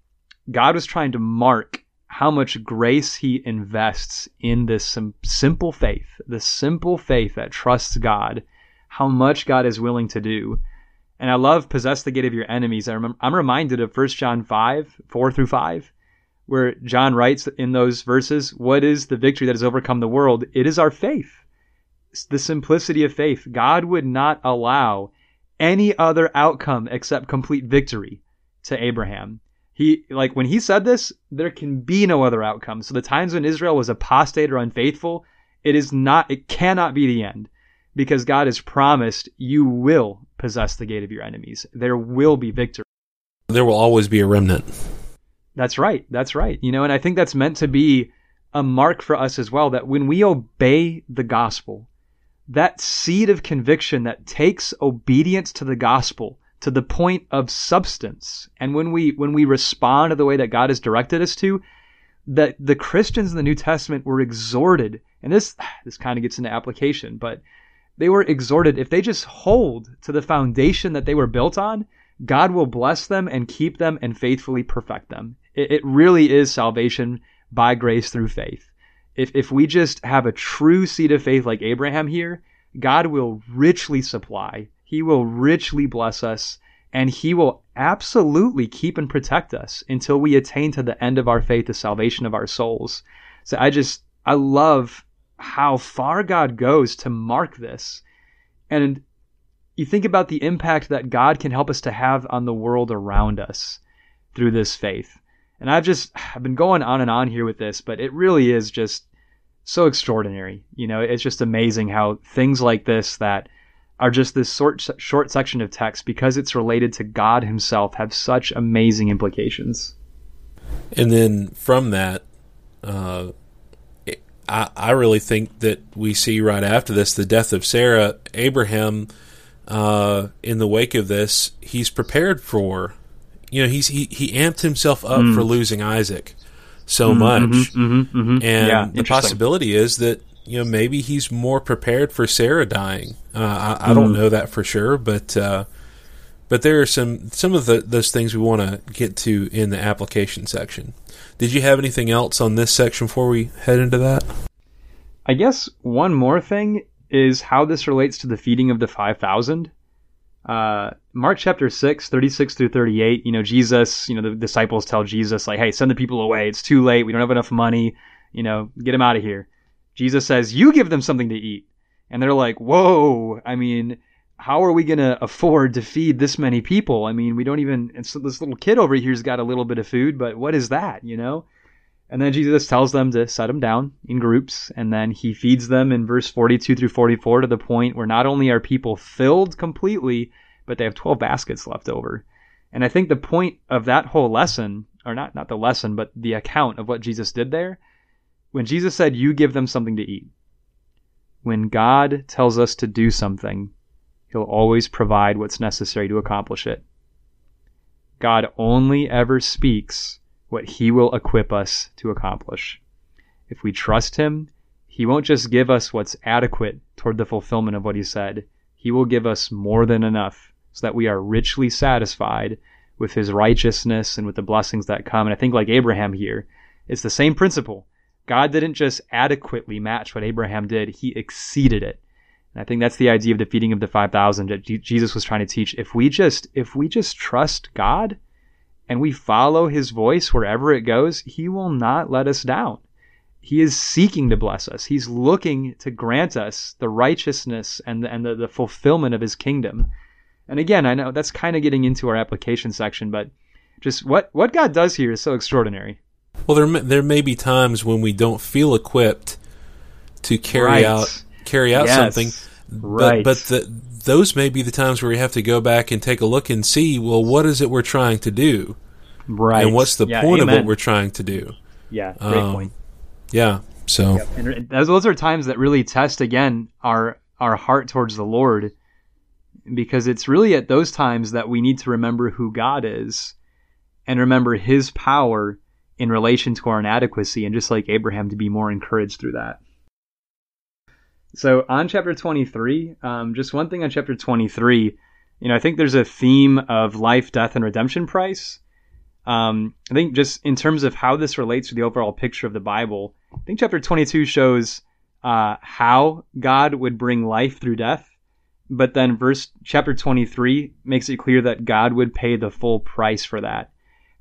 God was trying to mark how much grace he invests in this sim- simple faith, the simple faith that trusts God, how much God is willing to do. And I love possess the gate of your enemies. I remember, I'm reminded of 1 John 5, 4 through 5, where John writes in those verses, What is the victory that has overcome the world? It is our faith the simplicity of faith. God would not allow any other outcome except complete victory to Abraham. He like when he said this, there can be no other outcome. So the times when Israel was apostate or unfaithful, it is not it cannot be the end because God has promised you will possess the gate of your enemies. There will be victory. There will always be a remnant. That's right. That's right. You know, and I think that's meant to be a mark for us as well that when we obey the gospel, that seed of conviction that takes obedience to the gospel to the point of substance. And when we when we respond to the way that God has directed us to, that the Christians in the New Testament were exhorted, and this this kind of gets into application, but they were exhorted if they just hold to the foundation that they were built on, God will bless them and keep them and faithfully perfect them. It, it really is salvation by grace through faith if if we just have a true seed of faith like Abraham here, God will richly supply. He will richly bless us and he will absolutely keep and protect us until we attain to the end of our faith, the salvation of our souls. So I just I love how far God goes to mark this. And you think about the impact that God can help us to have on the world around us through this faith. And I've just I've been going on and on here with this, but it really is just so extraordinary. You know, it's just amazing how things like this that are just this short short section of text because it's related to God himself have such amazing implications. And then from that uh, I, I really think that we see right after this the death of Sarah, Abraham, uh, in the wake of this, he's prepared for you know, he's he, he amped himself up mm. for losing Isaac so mm-hmm, much, mm-hmm, mm-hmm, and yeah, the possibility is that you know maybe he's more prepared for Sarah dying. Uh, I, I don't mm. know that for sure, but uh, but there are some some of the, those things we want to get to in the application section. Did you have anything else on this section before we head into that? I guess one more thing is how this relates to the feeding of the five thousand uh, Mark chapter 6, 36 through 38, you know, Jesus, you know, the disciples tell Jesus, like, hey, send the people away. It's too late. We don't have enough money. You know, get them out of here. Jesus says, you give them something to eat. And they're like, whoa, I mean, how are we going to afford to feed this many people? I mean, we don't even, this little kid over here's got a little bit of food, but what is that, you know? And then Jesus tells them to set them down in groups, and then he feeds them in verse 42 through 44 to the point where not only are people filled completely, but they have 12 baskets left over. And I think the point of that whole lesson, or not, not the lesson, but the account of what Jesus did there, when Jesus said, You give them something to eat, when God tells us to do something, He'll always provide what's necessary to accomplish it. God only ever speaks what He will equip us to accomplish. If we trust Him, He won't just give us what's adequate toward the fulfillment of what He said, He will give us more than enough so that we are richly satisfied with His righteousness and with the blessings that come. And I think, like Abraham here, it's the same principle. God didn't just adequately match what Abraham did, He exceeded it. And I think that's the idea of the feeding of the 5,000 that Jesus was trying to teach. If we just, if we just trust God, and we follow his voice wherever it goes, he will not let us down. He is seeking to bless us. He's looking to grant us the righteousness and the, and the, the fulfillment of his kingdom. And again, I know that's kind of getting into our application section, but just what what God does here is so extraordinary. Well, there may, there may be times when we don't feel equipped to carry Right. out carry out Yes. something, Right. but but the, those may be the times where we have to go back and take a look and see, well, what is it we're trying to do, Right. and what's the Yeah, point of what we're trying to do? Yeah, great Um, point. Yeah. So And those, those are times that really test again our our heart towards the Lord, because it's really at those times that we need to remember who God is, and remember His power in relation to our inadequacy, and just like Abraham, to be more encouraged through that. So on chapter twenty three, um, just one thing on chapter twenty three, you know, I think there's a theme of life, death, and redemption price. Um, I think just in terms of how this relates to the overall picture of the Bible, I think chapter 22 shows uh, how God would bring life through death, but then verse chapter 23 makes it clear that God would pay the full price for that.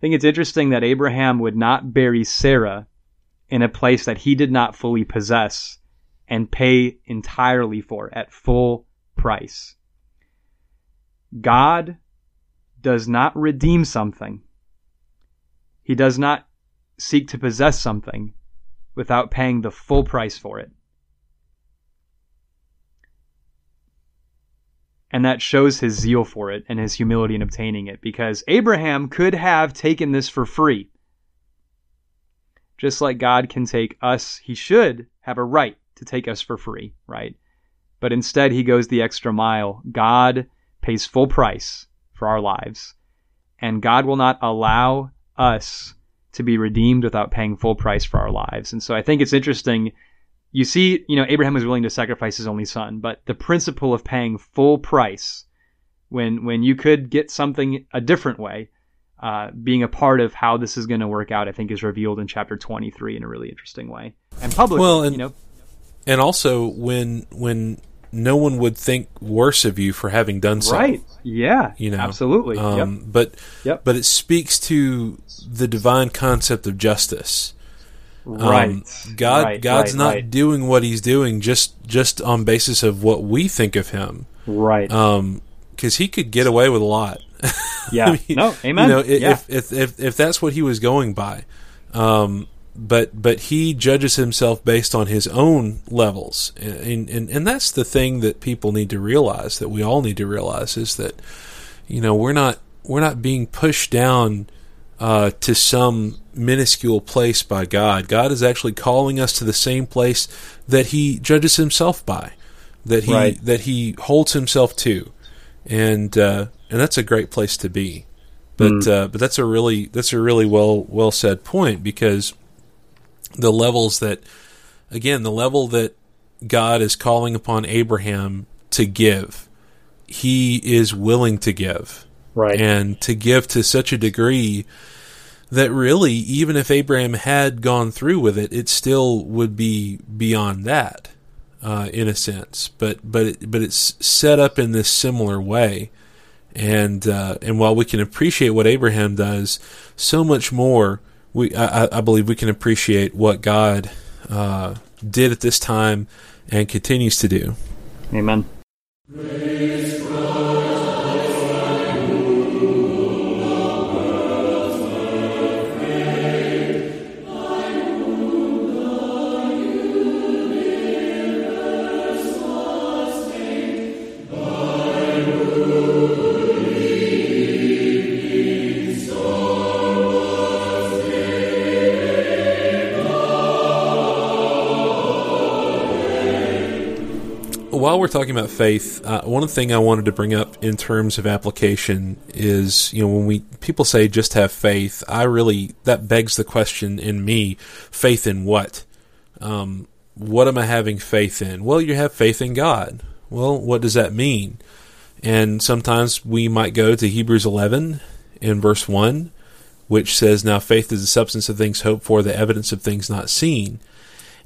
I think it's interesting that Abraham would not bury Sarah in a place that he did not fully possess and pay entirely for at full price. God does not redeem something. He does not seek to possess something without paying the full price for it. And that shows his zeal for it and his humility in obtaining it because Abraham could have taken this for free. Just like God can take us, he should have a right to take us for free, right? But instead, he goes the extra mile. God pays full price for our lives, and God will not allow us to be redeemed without paying full price for our lives. And so I think it's interesting. You see, you know, Abraham was willing to sacrifice his only son, but the principle of paying full price when when you could get something a different way, uh, being a part of how this is going to work out, I think is revealed in chapter 23 in a really interesting way. And publicly, Well, and- you know, and also when when no one would think worse of you for having done so. right? Yeah, You know, absolutely. Um, yep. But Yep. but it speaks to the divine concept of justice. Um, Right. God Right, God's right, not right. doing what He's doing just just on basis of what we think of Him. Right. Um, because He could get away with a lot. yeah. I mean, no. Amen. You know, i- yeah. if, if if if that's what He was going by, um, but but He judges Himself based on His own levels, and and and that's the thing that people need to realize that we all need to realize is that you know we're not we're not being pushed down uh, to some minuscule place by God. God is actually calling us to the same place that He judges Himself by, that He Right. that He holds Himself to, and uh, and that's a great place to be. But uh, but that's a really that's a really well well said point because the levels that again the level that God is calling upon Abraham to give, he is willing to give right. and to give to such a degree that really, even if Abraham had gone through with it, it still would be beyond that, uh, in a sense. But but it, but it's set up in this similar way, and uh, and while we can appreciate what Abraham does, so much more we I, I- I believe we can appreciate what God uh, did at this time and continues to do. Amen. While we're talking about faith, uh, one thing I wanted to bring up in terms of application is, you know, when we people say just have faith, I really that begs the question in me: faith in what? Um, what am I having faith in? Well, you have faith in God. Well, what does that mean? And sometimes we might go to Hebrews 11 in verse 1, which says, Now faith is the substance of things hoped for, the evidence of things not seen.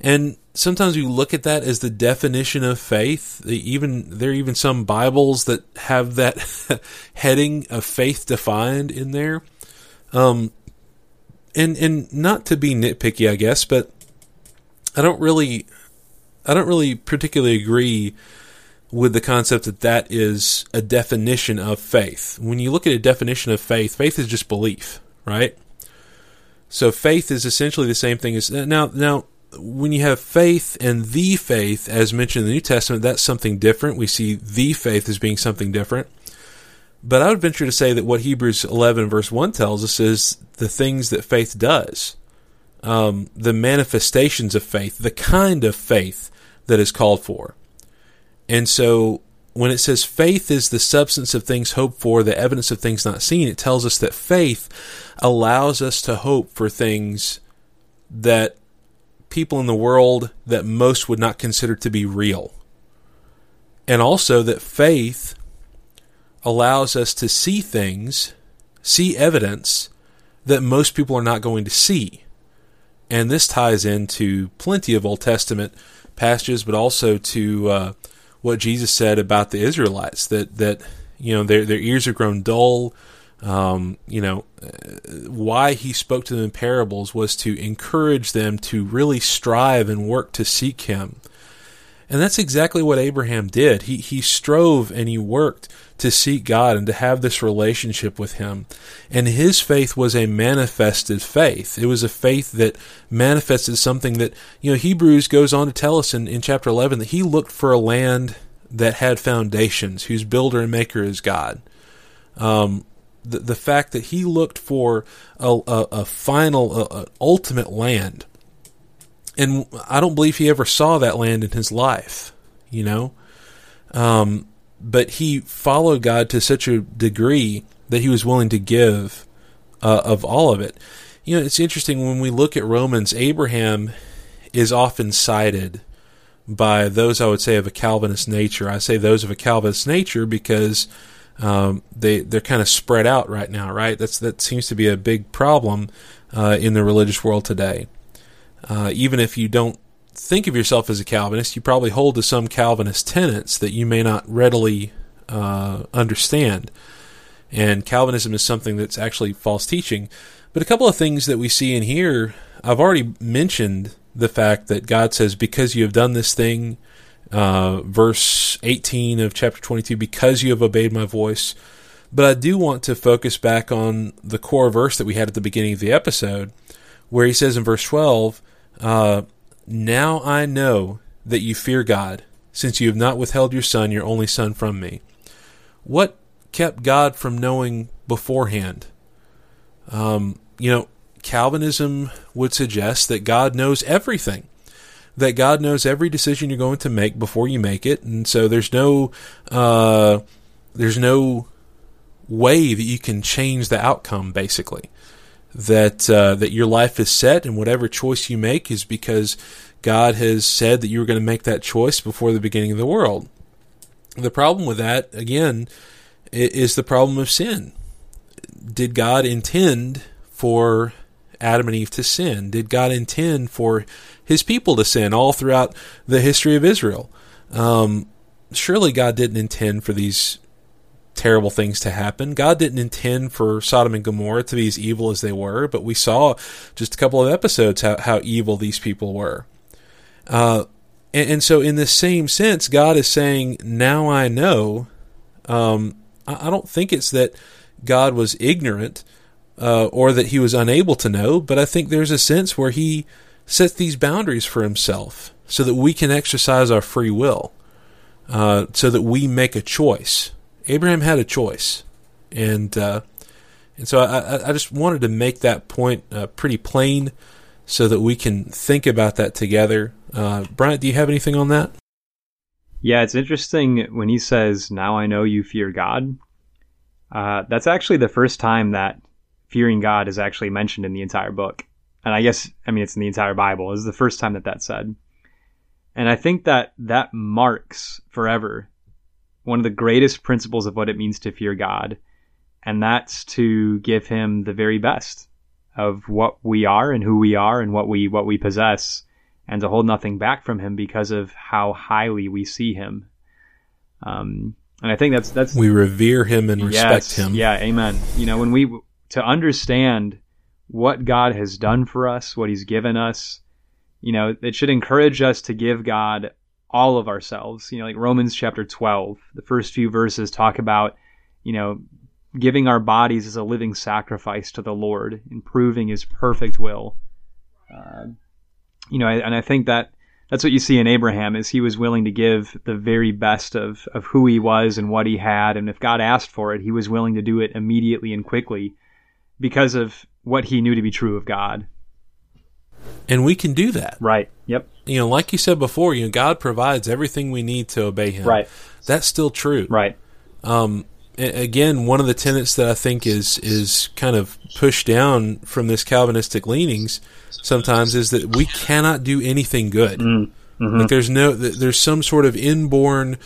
And sometimes we look at that as the definition of faith. Even there are even some Bibles that have that heading of faith defined in there. Um, and and not to be nitpicky, I guess, but I don't really, I don't really particularly agree with the concept that that is a definition of faith. When you look at a definition of faith, faith is just belief. right? So faith is essentially the same thing as now. Now, when you have faith and the faith, as mentioned in the New Testament, that's something different. We see the faith as being something different. But I would venture to say that what Hebrews 11 verse 1 tells us is the things that faith does. Um, the manifestations of faith, the kind of faith that is called for. And so when it says faith is the substance of things hoped for, the evidence of things not seen, it tells us that faith allows us to hope for things that people in the world that most would not consider to be real. And also that faith allows us to see things, see evidence that most people are not going to see. And this ties into plenty of Old Testament passages, but also to uh, what Jesus said about the Israelites that that you know their their ears have grown dull. Um, you know why he spoke to them in parables was to encourage them to really strive and work to seek him. And that's exactly what Abraham did. He he strove and he worked to seek God and to have this relationship with him. And his faith was a manifested faith. It was a faith that manifested something that, you know, Hebrews goes on to tell us in, in chapter 11 that he looked for a land that had foundations, whose builder and maker is God. Um, the, the fact that he looked for a, a, a final, a, a ultimate land and I don't believe he ever saw that land in his life, you know. Um, but he followed God to such a degree that he was willing to give uh, of all of it. You know, it's interesting when we look at Romans. Abraham is often cited by those I would say of a Calvinist nature. I say those of a Calvinist nature because um, they they're kind of spread out right now, right? That's that seems to be a big problem uh, in the religious world today. Uh, even if you don't think of yourself as a Calvinist, you probably hold to some Calvinist tenets that you may not readily uh, understand. And Calvinism is something that's actually false teaching. But a couple of things that we see in here, I've already mentioned the fact that God says, Because you have done this thing, uh, verse 18 of chapter 22, because you have obeyed my voice. But I do want to focus back on the core verse that we had at the beginning of the episode, where he says in verse 12, uh, Now I know that you fear God, since you have not withheld your son, your only son, from me. What kept God from knowing beforehand? Um, you know, Calvinism would suggest that God knows everything. That God knows every decision you're going to make before you make it, and so there's no uh, there's no way that you can change the outcome. Basically, that uh, that your life is set and whatever choice you make is because God has said that you were going to make that choice before the beginning of the world. The problem with that again is the problem of sin. Did God intend for Adam and Eve to sin? Did God intend for his people to sin all throughout the history of Israel? Um, surely God didn't intend for these terrible things to happen. God didn't intend for Sodom and Gomorrah to be as evil as they were, but we saw just a couple of episodes how, how evil these people were. Uh, and, and, so, in the same sense, God is saying, Now I know. Um, I, I, don't think it's that God was ignorant uh, or that he was unable to know, but I think there's a sense where he sets these boundaries for himself so that we can exercise our free will, uh, so that we make a choice Abraham had a choice, and uh, and so I, I just wanted to make that point uh, pretty plain, so that we can think about that together. Uh, Bryant, do you have anything on that? Yeah, it's interesting when he says, "Now I know you fear God." Uh, that's actually the first time that fearing God is actually mentioned in the entire book, and I guess I mean it's in the entire Bible. This is the first time that that's said, and I think that that marks forever one of the greatest principles of what it means to fear God, and that's to give him the very best of what we are and who we are and what we what we possess and to hold nothing back from him because of how highly we see him. Um, and I think that's that's we revere him and respect yes, him. Yeah, amen. You know, when we to understand what God has done for us, what He's given us, you know, it should encourage us to give God all of ourselves. You know, like Romans chapter 12, the first few verses talk about, you know, giving our bodies as a living sacrifice to the Lord and proving His perfect will. Uh, you know, and I think that that's what you see in Abraham is he was willing to give the very best of, of who he was and what he had. And if God asked for it, he was willing to do it immediately and quickly because of what he knew to be true of God. And we can do that. Right. Yep. You know, like you said before, you know, God provides everything we need to obey him. Right. That's still true. Right. Um, again, one of the tenets that I think is is kind of pushed down from this Calvinistic leanings sometimes is that we cannot do anything good. Mm. Mm-hmm. Like there's no there's some sort of inborn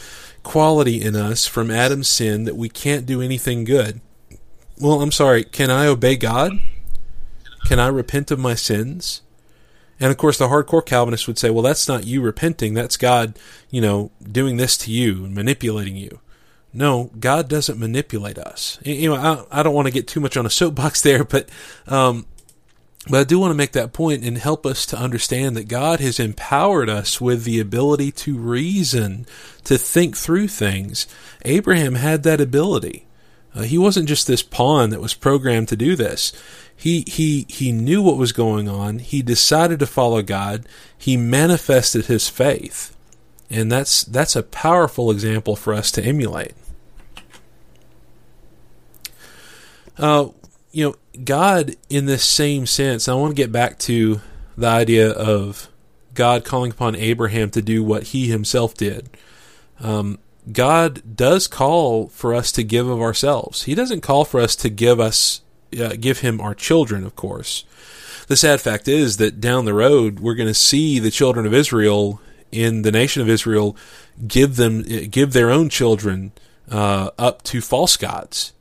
quality in us from Adam's sin that we can't do anything good. Well, I'm sorry. Can I obey God? Can I repent of my sins? And of course, the hardcore Calvinists would say, well, that's not you repenting. That's God, you know, doing this to you and manipulating you. No, God doesn't manipulate us. You know, I, I don't want to get too much on a soapbox there, but, um, but I do want to make that point and help us to understand that God has empowered us with the ability to reason, to think through things. Abraham had that ability. Uh, he wasn't just this pawn that was programmed to do this. He he he knew what was going on. He decided to follow God. He manifested his faith, and that's that's a powerful example for us to emulate. Uh, you know, God in this same sense. I want to get back to the idea of God calling upon Abraham to do what he himself did. Um, God does call for us to give of ourselves. He doesn't call for us to give us uh, give him our children, of course. The sad fact is that down the road we're going to see the children of Israel in the nation of Israel give them give their own children uh, up to false gods,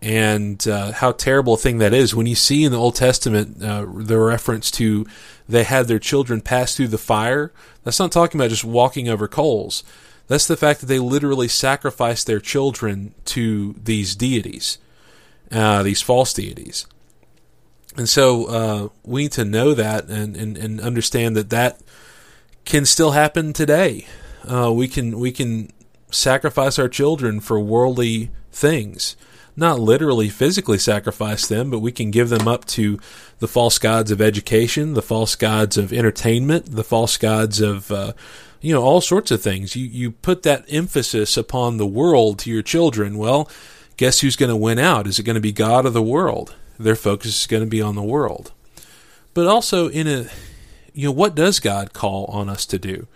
and uh, how terrible a thing that is. When you see in the Old Testament uh, the reference to they had their children pass through the fire, that's not talking about just walking over coals. That's the fact that they literally sacrificed their children to these deities uh, these false deities. And so uh, we need to know that and, and, and, understand that that can still happen today. Uh, we can we can sacrifice our children for worldly things, not literally physically sacrifice them, but we can give them up to the false gods of education, the false gods of entertainment, the false gods of uh, you know all sorts of things. You you put that emphasis upon the world to your children. Well guess who's going to win out? Is it going to be God or the world? Their focus is going to be on the world. But also in a you know what does God call on us to do?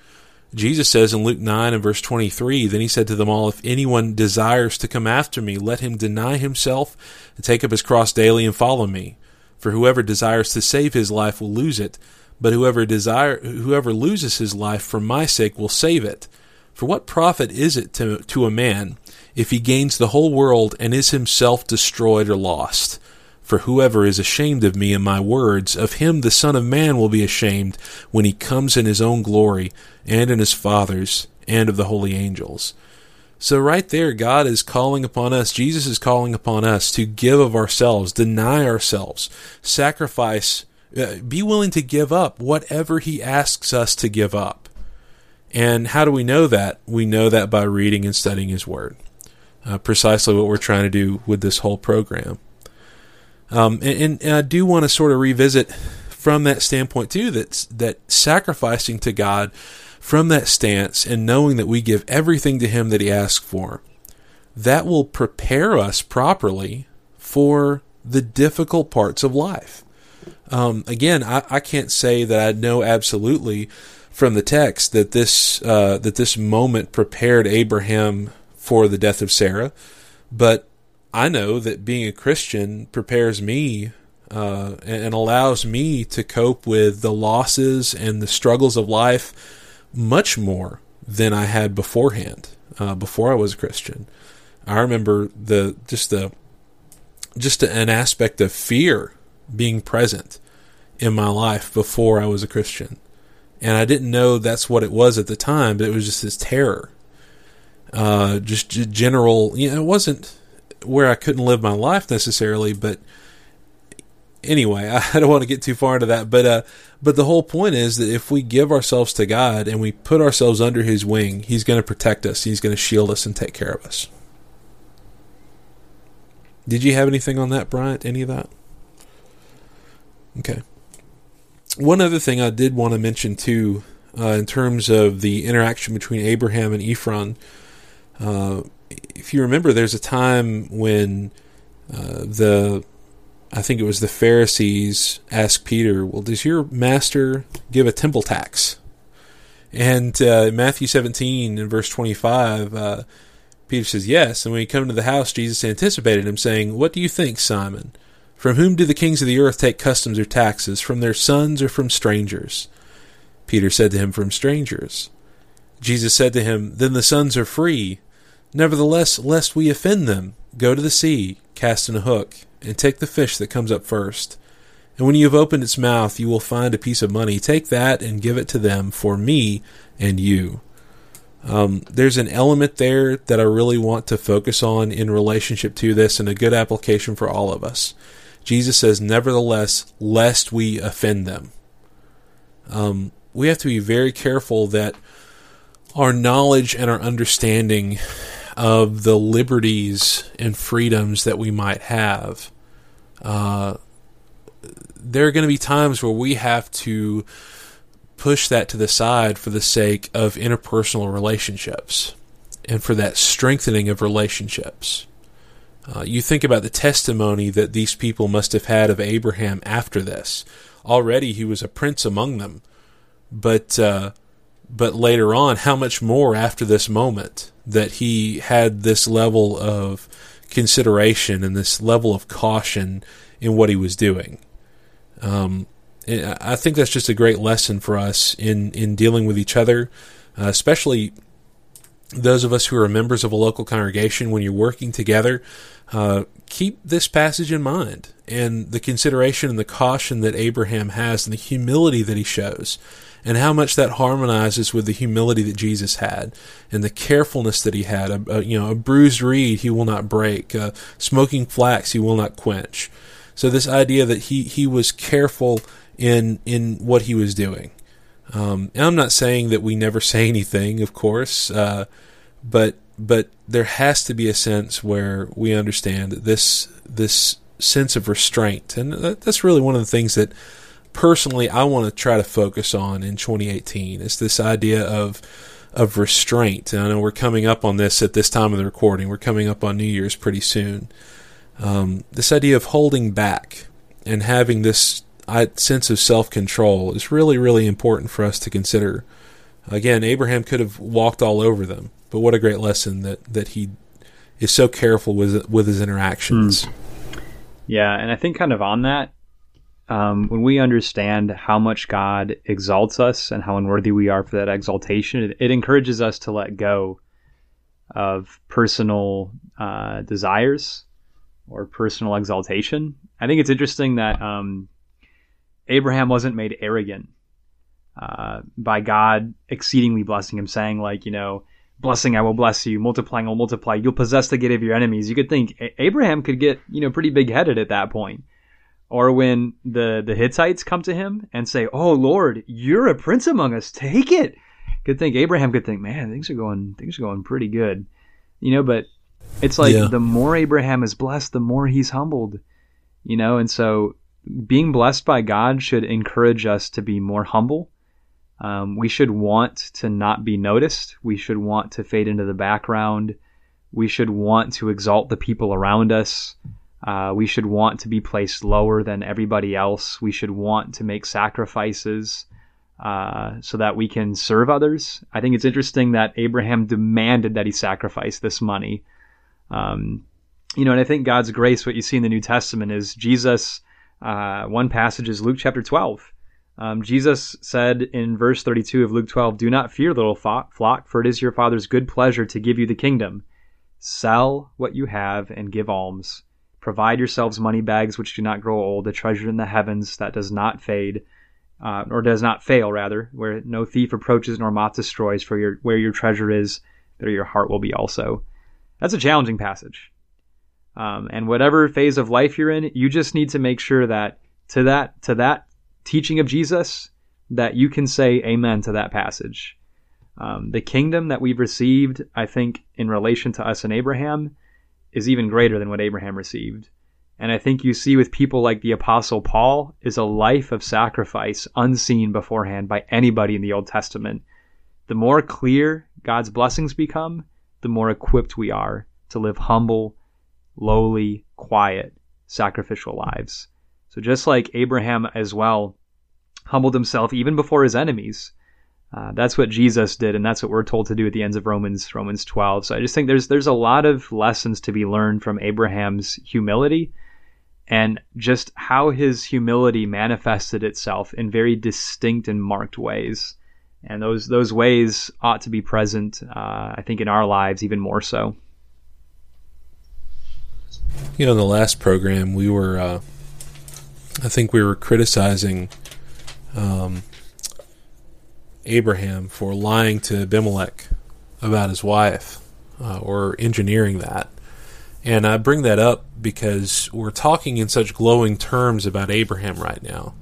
Jesus says in Luke 9 and verse 23, Then he said to them all, If anyone desires to come after me, let him deny himself and take up his cross daily and follow me. For whoever desires to save his life will lose it, but whoever desire whoever loses his life for my sake will save it. For what profit is it to, to a man if he gains the whole world and is himself destroyed or lost. For whoever is ashamed of me and my words, of him the Son of Man will be ashamed when he comes in his own glory, and in his Father's, and of the holy angels. So, right there, God is calling upon us, Jesus is calling upon us to give of ourselves, deny ourselves, sacrifice, uh, be willing to give up whatever he asks us to give up. And how do we know that? We know that by reading and studying his word uh, precisely what we're trying to do with this whole program. Um, and, and, I do want to sort of revisit from that standpoint too that that sacrificing to God from that stance and knowing that we give everything to Him that He asks for, that will prepare us properly for the difficult parts of life. Um, again, I, I, can't say that I know absolutely from the text that this uh, that this moment prepared Abraham for the death of Sarah, but I know that being a Christian prepares me uh, and allows me to cope with the losses and the struggles of life much more than I had beforehand, uh, before I was a Christian. I remember the just the just an aspect of fear being present in my life before I was a Christian. And I didn't know that's what it was at the time, but it was just this terror uh, just general. You know, it wasn't where I couldn't live my life necessarily, but anyway, I don't want to get too far into that. But uh, but the whole point is that if we give ourselves to God and we put ourselves under His wing, He's going to protect us. He's going to shield us and take care of us. Did you have anything on that, Bryant? Any of that? Okay. One other thing I did want to mention too, uh, in terms of the interaction between Abraham and Ephron. Uh, if you remember, there's a time when uh, the, I think it was the Pharisees asked Peter, "Well, does your master give a temple tax?" And uh, Matthew 17 in verse 25, uh, Peter says yes. And when he come to the house, Jesus anticipated him, saying, "What do you think, Simon?" From whom do the kings of the earth take customs or taxes? From their sons or from strangers? Peter said to him, From strangers. Jesus said to him, Then the sons are free. Nevertheless, lest we offend them, go to the sea, cast in a hook, and take the fish that comes up first. And when you have opened its mouth, you will find a piece of money. Take that and give it to them for me and you. Um, there's an element there that I really want to focus on in relationship to this and a good application for all of us. Jesus says, Nevertheless, lest we offend them. Um, we have to be very careful that our knowledge and our understanding of the liberties and freedoms that we might have. Uh, there are going to be times where we have to push that to the side for the sake of interpersonal relationships and for that strengthening of relationships. Uh, you think about the testimony that these people must have had of Abraham after this. Already he was a prince among them, but uh, but later on, how much more after this moment that he had this level of consideration and this level of caution in what he was doing. Um, I think that's just a great lesson for us in in dealing with each other, uh, especially those of us who are members of a local congregation. When you're working together, uh, keep this passage in mind and the consideration and the caution that Abraham has and the humility that he shows and how much that harmonizes with the humility that Jesus had and the carefulness that he had. A, a you know, a bruised reed he will not break, uh, smoking flax he will not quench. So this idea that he, he was careful in in what he was doing. Um, and I'm not saying that we never say anything, of course, uh, but but there has to be a sense where we understand that this this sense of restraint, and that's really one of the things that personally I want to try to focus on in 2018 is this idea of of restraint. And I know we're coming up on this at this time of the recording. We're coming up on New Year's pretty soon. Um, this idea of holding back and having this sense of self control is really, really important for us to consider. Again, Abraham could have walked all over them, but what a great lesson that, that he is so careful with with his interactions. Mm. Yeah, and I think kind of on that, um, when we understand how much God exalts us and how unworthy we are for that exaltation, it, it encourages us to let go of personal uh, desires or personal exaltation. I think it's interesting that um, Abraham wasn't made arrogant uh, by God exceedingly blessing him, saying like, you know, blessing I will bless you, multiplying I will multiply. You'll possess the gate of your enemies. You could think Abraham could get you know pretty big headed at that point. Or when the the Hittites come to him and say, "Oh Lord, you're a prince among us. Take it." Could think Abraham could think, "Man, things are going things are going pretty good," you know. But it's like yeah. the more Abraham is blessed, the more he's humbled, you know. And so being blessed by God should encourage us to be more humble. Um, we should want to not be noticed. We should want to fade into the background. We should want to exalt the people around us. Uh, we should want to be placed lower than everybody else. We should want to make sacrifices uh, so that we can serve others. I think it's interesting that Abraham demanded that he sacrifice this money. Um, you know, and I think God's grace, what you see in the New Testament, is Jesus uh, one passage is Luke chapter 12. Um, Jesus said in verse 32 of Luke 12, Do not fear, little flock, for it is your Father's good pleasure to give you the kingdom. Sell what you have and give alms. Provide yourselves money bags which do not grow old, a treasure in the heavens that does not fade, uh, or does not fail, rather, where no thief approaches nor moth destroys, for your, where your treasure is, there your heart will be also. That's a challenging passage. Um, and whatever phase of life you're in, you just need to make sure that to that to that teaching of Jesus, that you can say amen to that passage. Um, the kingdom that we've received, I think, in relation to us and Abraham, is even greater than what Abraham received. And I think you see with people like the Apostle Paul is a life of sacrifice unseen beforehand by anybody in the Old Testament. The more clear God's blessings become, the more equipped we are to live humble, lowly, quiet, sacrificial lives. So just like Abraham as well humbled himself even before his enemies, uh, that's what Jesus did, and that's what we're told to do at the ends of Romans Romans 12. So I just think there's there's a lot of lessons to be learned from Abraham's humility and just how his humility manifested itself in very distinct and marked ways. And those those ways ought to be present, uh, I think, in our lives even more so. You know, in the last program, we were, uh, I think, we were criticizing um, Abraham for lying to Abimelech about his wife, uh, or engineering that. And I bring that up because we're talking in such glowing terms about Abraham right now.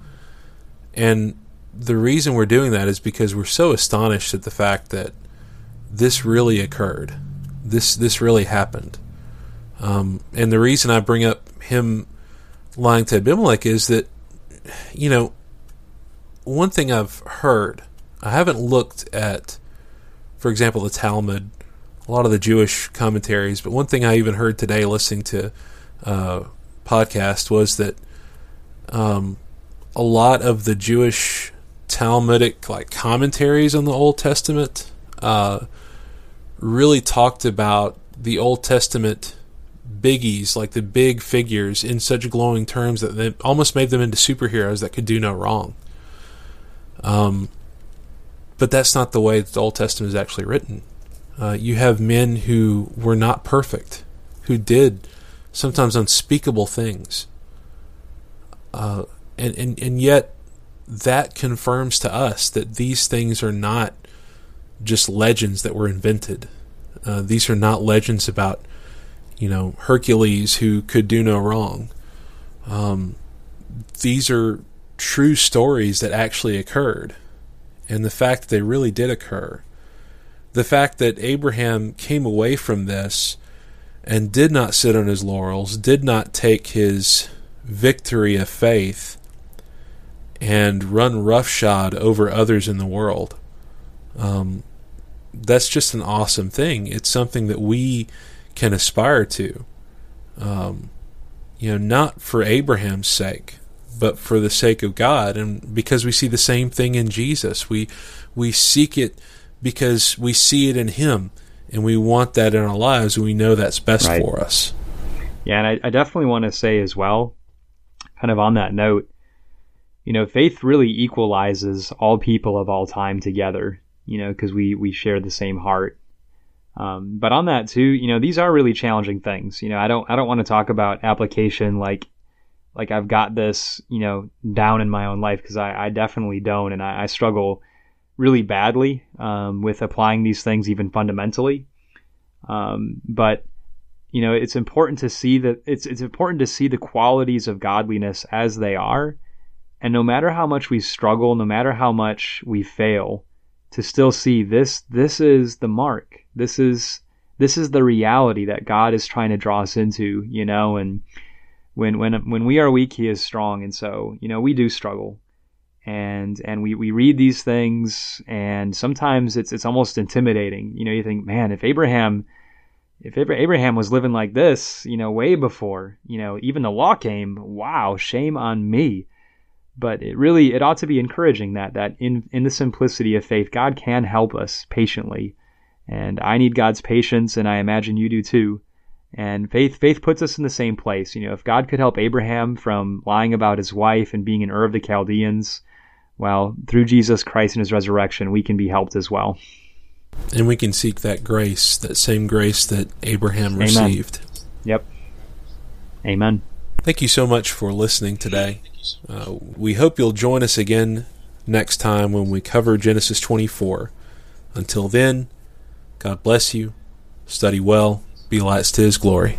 And the reason we're doing that is because we're so astonished at the fact that this really occurred. This this really happened. Um, and the reason I bring up him lying to Abimelech is that, you know, one thing I've heard, I haven't looked at, for example, the Talmud a lot of the Jewish commentaries. But one thing I even heard today listening to uh, podcast was that um, a lot of the Jewish Talmudic like commentaries on the Old Testament uh, really talked about the Old Testament biggies, like the big figures, in such glowing terms that they almost made them into superheroes that could do no wrong. Um, but that's not the way that the Old Testament is actually written. Uh, you have men who were not perfect, who did sometimes unspeakable things. Uh, and, and, and yet, that confirms to us that these things are not just legends that were invented. Uh, these are not legends about, you know, Hercules who could do no wrong. Um, these are true stories that actually occurred. And the fact that they really did occur the fact that Abraham came away from this and did not sit on his laurels, did not take his victory of faith and run roughshod over others in the world. Um, that's just an awesome thing. It's something that we can aspire to. Um, you know, not for Abraham's sake, but for the sake of God, and because we see the same thing in Jesus, we we seek it because we see it in Him and we want that in our lives and we know that's best right. for us. Yeah, and I, I definitely want to say as well, kind of on that note, you know, faith really equalizes all people of all time together, you know, because we, we share the same heart. Um, but on that too, you know, these are really challenging things. You know, I don't I don't want to talk about application like like I've got this, you know, down in my own life because I, I definitely don't, and I, I struggle really badly um, with applying these things even fundamentally. Um, but you know, it's important to see that it's it's important to see the qualities of godliness as they are, and no matter how much we struggle, no matter how much we fail, to still see this this is the mark. This is this is the reality that God is trying to draw us into. You know, and when when when we are weak, He is strong, and so you know we do struggle and and we, we read these things and sometimes it's it's almost intimidating you know you think man if abraham if abraham was living like this you know way before you know even the law came wow shame on me but it really it ought to be encouraging that that in in the simplicity of faith god can help us patiently and i need god's patience and i imagine you do too and faith faith puts us in the same place you know if god could help abraham from lying about his wife and being an ur of the chaldeans well, through Jesus Christ and his resurrection, we can be helped as well. And we can seek that grace, that same grace that Abraham Amen. received. Yep. Amen. Thank you so much for listening today. Uh, we hope you'll join us again next time when we cover Genesis 24. Until then, God bless you. Study well. Be lights to his glory.